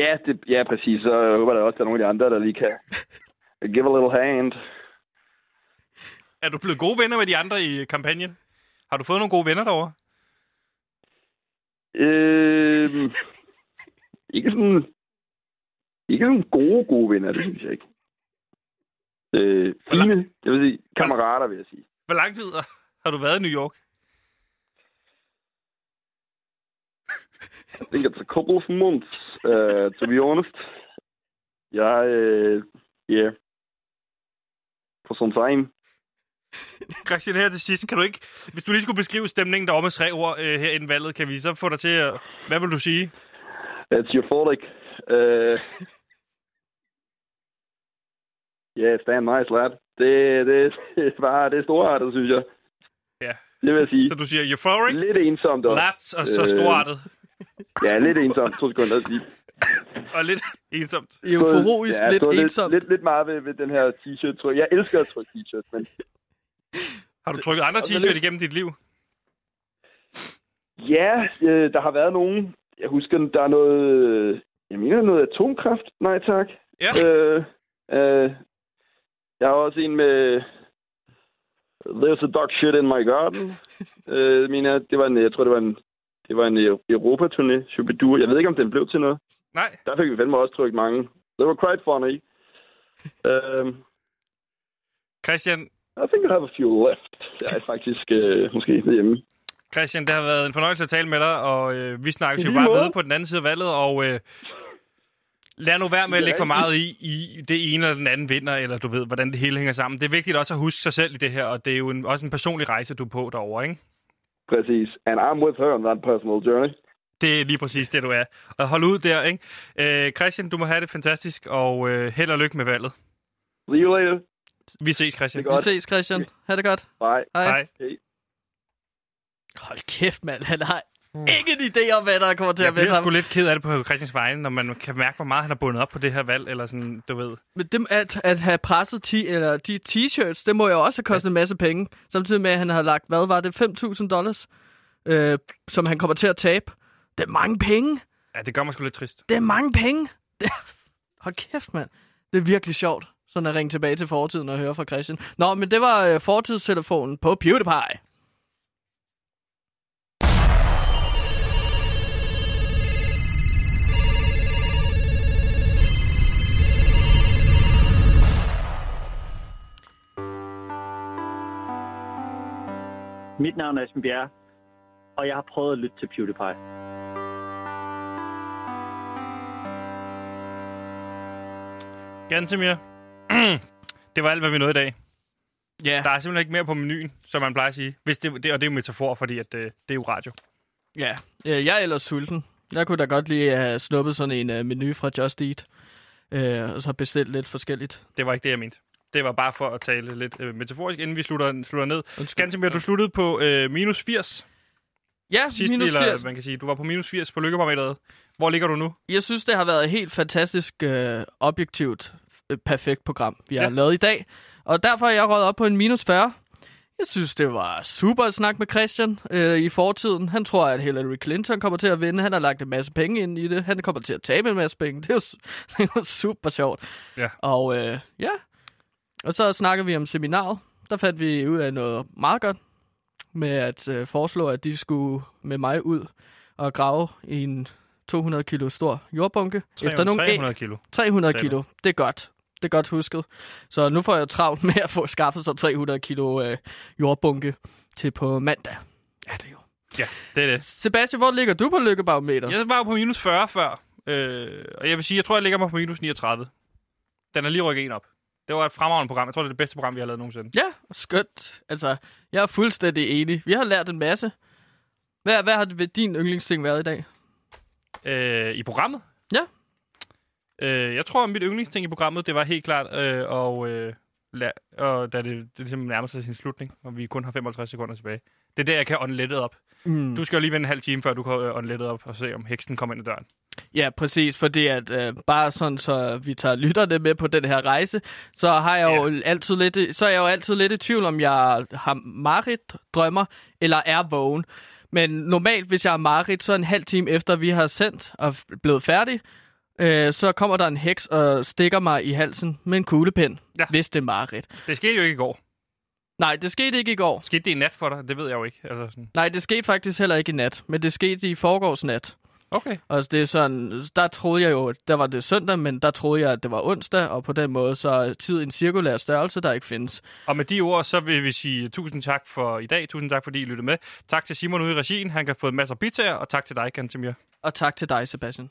F: ja, det, ja, præcis. Så jeg håber der også, der er nogle af de andre, der lige kan give a little hand.
A: Er du blevet gode venner med de andre i kampagnen? Har du fået nogle gode venner derovre?
F: Øh, ikke sådan... Ikke sådan gode, gode venner, det synes jeg ikke. Øh, fine, jeg vil sige, kammerater, vil jeg sige.
A: Hvor lang tid har du været i New York?
F: I think it's a couple of months, uh, to be honest. Jeg, uh, yeah, for some time.
A: Christian, her til sidst, kan du ikke... Hvis du lige skulle beskrive stemningen derovre med tre ord øh, her inden valget, kan vi så få dig til at... Hvad vil du sige?
F: It's euphoric. Uh, <laughs> yeah, stand nice, lad. Det, det, det er bare, det er storartet, synes jeg.
A: Ja.
F: Det vil jeg sige.
A: Så du siger euphoric,
F: Lidt ensomt også.
A: lats og så
F: Øh,
A: storartet.
F: Ja, lidt ensomt. To sekunder. Lige.
A: Og lidt ensomt.
B: Euforisk,
F: ja,
B: lidt
F: så
B: ensomt.
F: Lidt, lidt, lidt meget ved, ved den her t-shirt. tror jeg. Jeg elsker at trykke t-shirts, men
A: Har du trykket andre
F: Og så
A: t-shirt
F: lidt-
A: igennem dit liv?
F: Ja, øh, der har været nogen. Jeg husker, der er noget... øh, Jeg mener noget atomkraft. Nej, tak.
A: Ja.
F: Øh, øh, jeg har også en med... There's a dog shit in my garden. <laughs> øh, mener, det var en, jeg tror, det var en Det var en Eu- Europa-turné, Shubidua. Jeg ved ikke, om den blev til noget.
A: Nej.
F: Der fik vi fandme også trykt mange. They were quite funny. Um, <laughs>
A: Christian,
F: I think I have a few left. <laughs> Jeg er faktisk øh, måske hjemme.
A: Christian, det har været en fornøjelse at tale med dig, og øh, vi snakkes jo bare
F: måde.
A: ved på den anden side af valget, og øh, lad nu være med at lægge for meget i, i det ene eller den anden vinder, eller du ved, hvordan det hele hænger sammen. Det er vigtigt også at huske sig selv i det her, og det er jo en, også en personlig rejse, du er på derovre, ikke?
F: Præcis. And I'm with her on that personal journey.
A: Det er lige præcis det, du er. Og hold ud der, ikke? Øh, Christian, du må have det fantastisk, og øh, held og lykke med valget.
F: See you later.
A: Vi ses, Christian.
B: Vi ses, Christian. Ha' det godt.
F: Bye.
B: Hej.
A: Hej.
F: Hey.
B: Hold kæft, mand. Han har ingen idé om, hvad der kommer til
A: Jeg
B: at
A: bliver
B: ham.
A: sgu lidt ked af det på Christians vegne, når man kan mærke, hvor meget han har bundet op på det her valg, eller sådan, du ved.
B: Men det, at, at have presset ti, eller de t-shirts, det må jo også have kostet en masse penge. Samtidig med, at han har lagt, hvad var det, 5.000 dollars, øh, som han kommer til at tabe. Det er mange penge.
A: Ja, det gør mig sgu lidt trist.
B: Det er mange penge. Det. <laughs> Hold kæft, mand. Det er virkelig sjovt, sådan at ringe tilbage til fortiden og høre fra Christian. Nå, men det var øh, fortidstelefonen på PewDiePie.
H: Mit navn er Esben Bjerre, og jeg har prøvet at lytte til PewDiePie.
A: Gantemir, det var alt, hvad vi nåede i dag.
B: Ja,
A: Der er simpelthen ikke mere på menuen, som man plejer at sige. Hvis det, det, og det er jo metafor, fordi at, øh, det er jo radio.
B: ja. Øh, Jeg er ellers sulten. Jeg kunne da godt lige have snuppet sådan en uh, menu fra Just Eat. Øh, og så bestilt lidt forskelligt.
A: Det var ikke det, jeg mente. Det var bare for at tale lidt øh, metaforisk, inden vi slutter, slutter ned.
B: Undskyld.
A: Gantemir, du sluttede på øh, minus 80
B: Ja,
A: sidst,
B: minus
A: eller
B: 80.
A: man kan sige, du var på minus 80 på lykkebarometeret. Hvor ligger du nu?
B: Jeg synes, det har været et helt fantastisk øh, objektivt øh, perfekt program, vi har
A: Ja.
B: lavet i dag. Og derfor er jeg røget op på en minus 40. Jeg synes, det var super at snakke med Christian øh, i fortiden. Han tror, at Hillary Clinton kommer til at vinde. Han har lagt en masse penge ind i det. Han kommer til at tabe en masse penge. <laughs> Det er jo, <laughs> det er super sjovt.
A: Ja.
B: Og øh, ja, og så snakker vi om seminaret. Der fandt vi ud af noget meget godt med at øh, foreslå, at de skulle med mig ud og grave i en 200 kilo stor jordbunke.
A: 300,
B: efter nogle æg.
A: 300 kilo.
B: 300
A: sagde du.
B: kilo. Det er godt. Det er godt husket. Så nu får jeg travlt med at få skaffet sig 300 kilo øh, jordbunke til på mandag. Ja, det er jo.
A: Ja, det er det.
B: Sebastian, hvor ligger du på lykkebarometer?
A: Jeg var jo på minus 40 før, øh, og jeg vil sige, jeg tror, jeg ligger mig på minus 39. Den er lige rykket en op. Det var et fremragende program. Jeg tror, det er det bedste program, vi har lavet nogensinde.
B: Ja, skønt. Altså, jeg er fuldstændig enig. Vi har lært en masse. Hvad, hvad har din yndlingsting været i dag?
A: Øh, I programmet?
B: Ja.
A: Øh, jeg tror, at mit yndlingsting i programmet, det var helt klart, øh, og, øh, la- og da det, det ligesom nærmer sig sin slutning, og vi kun har 55 sekunder tilbage. Det er der, jeg kan ånde op.
B: Mm.
A: Du skal jo lige vente en halv time, før du kan øh, ånde op og se, om heksen kommer ind ad døren.
B: Ja, præcis, fordi at øh, bare sådan, så vi tager lytterne med på den her rejse, så har jeg jo altid lidt, så er jeg jo altid lidt i tvivl, om jeg har Marit drømmer, eller er vågen. Men normalt, hvis jeg er Marit, så en halv time efter vi har sendt og blevet færdig, øh, så kommer der en heks og stikker mig i halsen med en kuglepen, Ja. hvis det er Marit.
A: Det skete jo ikke i går.
B: Nej, det skete ikke i går.
A: Skete det i nat for dig? Det ved jeg jo ikke. Altså sådan.
B: Nej, det skete faktisk heller ikke i nat, men det skete i forgårs nat.
A: Okay.
B: Og det er sådan, der troede jeg jo, der var det søndag, men der troede jeg, at det var onsdag, og på den måde så er tid en cirkulær størrelse, der ikke findes.
A: Og med de ord, så vil vi sige tusind tak for i dag. Tusind tak, fordi I lyttede med. Tak til Simon ude i regien. Han kan få en masse pizzaer. Og tak til dig, Gantemir.
B: Og tak til dig, Sebastian.